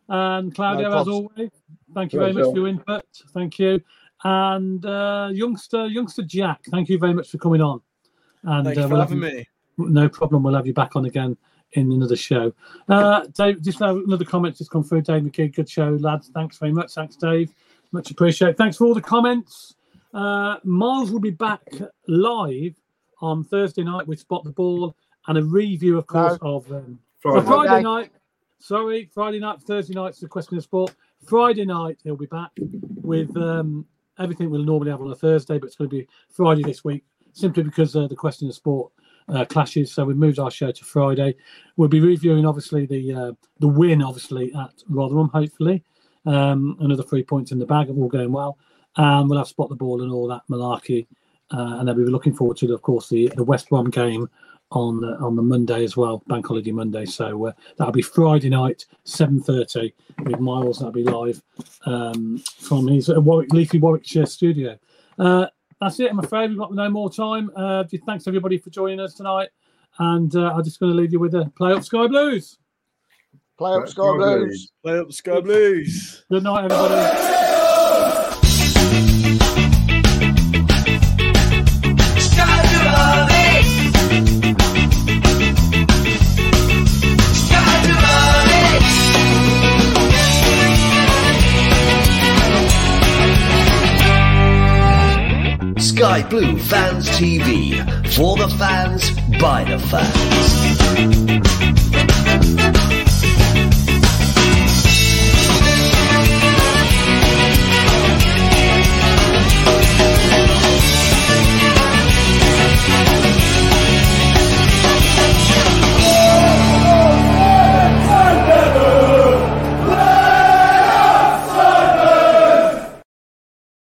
And Claudio, no as always, thank you very much for your input. Thank you and uh, youngster youngster Jack. Thank you very much for coming on. And Thank you uh, we'll having me. No problem. We'll have you back on again in another show. Uh, Dave, just another comment just come through. Dave McKee, good show, lads. Thanks very much. Thanks, Dave. Much appreciated. Thanks for all the comments. Uh, Miles will be back live on Thursday night with Spot the Ball and a review, of course, no. of um, Friday. Friday night. Sorry, Friday night, Thursday night's the question of sport. Friday night he'll be back with um, everything we'll normally have on a Thursday, but it's going to be Friday this week simply because uh, the question of sport uh, clashes. So we moved our show to Friday. We'll be reviewing obviously the uh, the win, obviously at Rotherham. Hopefully, um, another three points in the bag, all going well, and we'll have spot the ball and all that malarkey. Uh, and then we'll be looking forward to, of course, the the West Brom game on uh, on the Monday as well, Bank Holiday Monday. So uh, that'll be Friday night, seven thirty, with Miles. That'll be live um, from his uh, Warwick, Leafy Warwickshire studio. Uh, that's it. I'm afraid we've got no more time. Uh, thanks everybody for joining us tonight, and uh, I'm just going to leave you with a play up Sky Blues. Play up Sky Blues. Play up Sky Blues. Good night, everybody. Sky Blue Fans TV. For the fans, by the fans.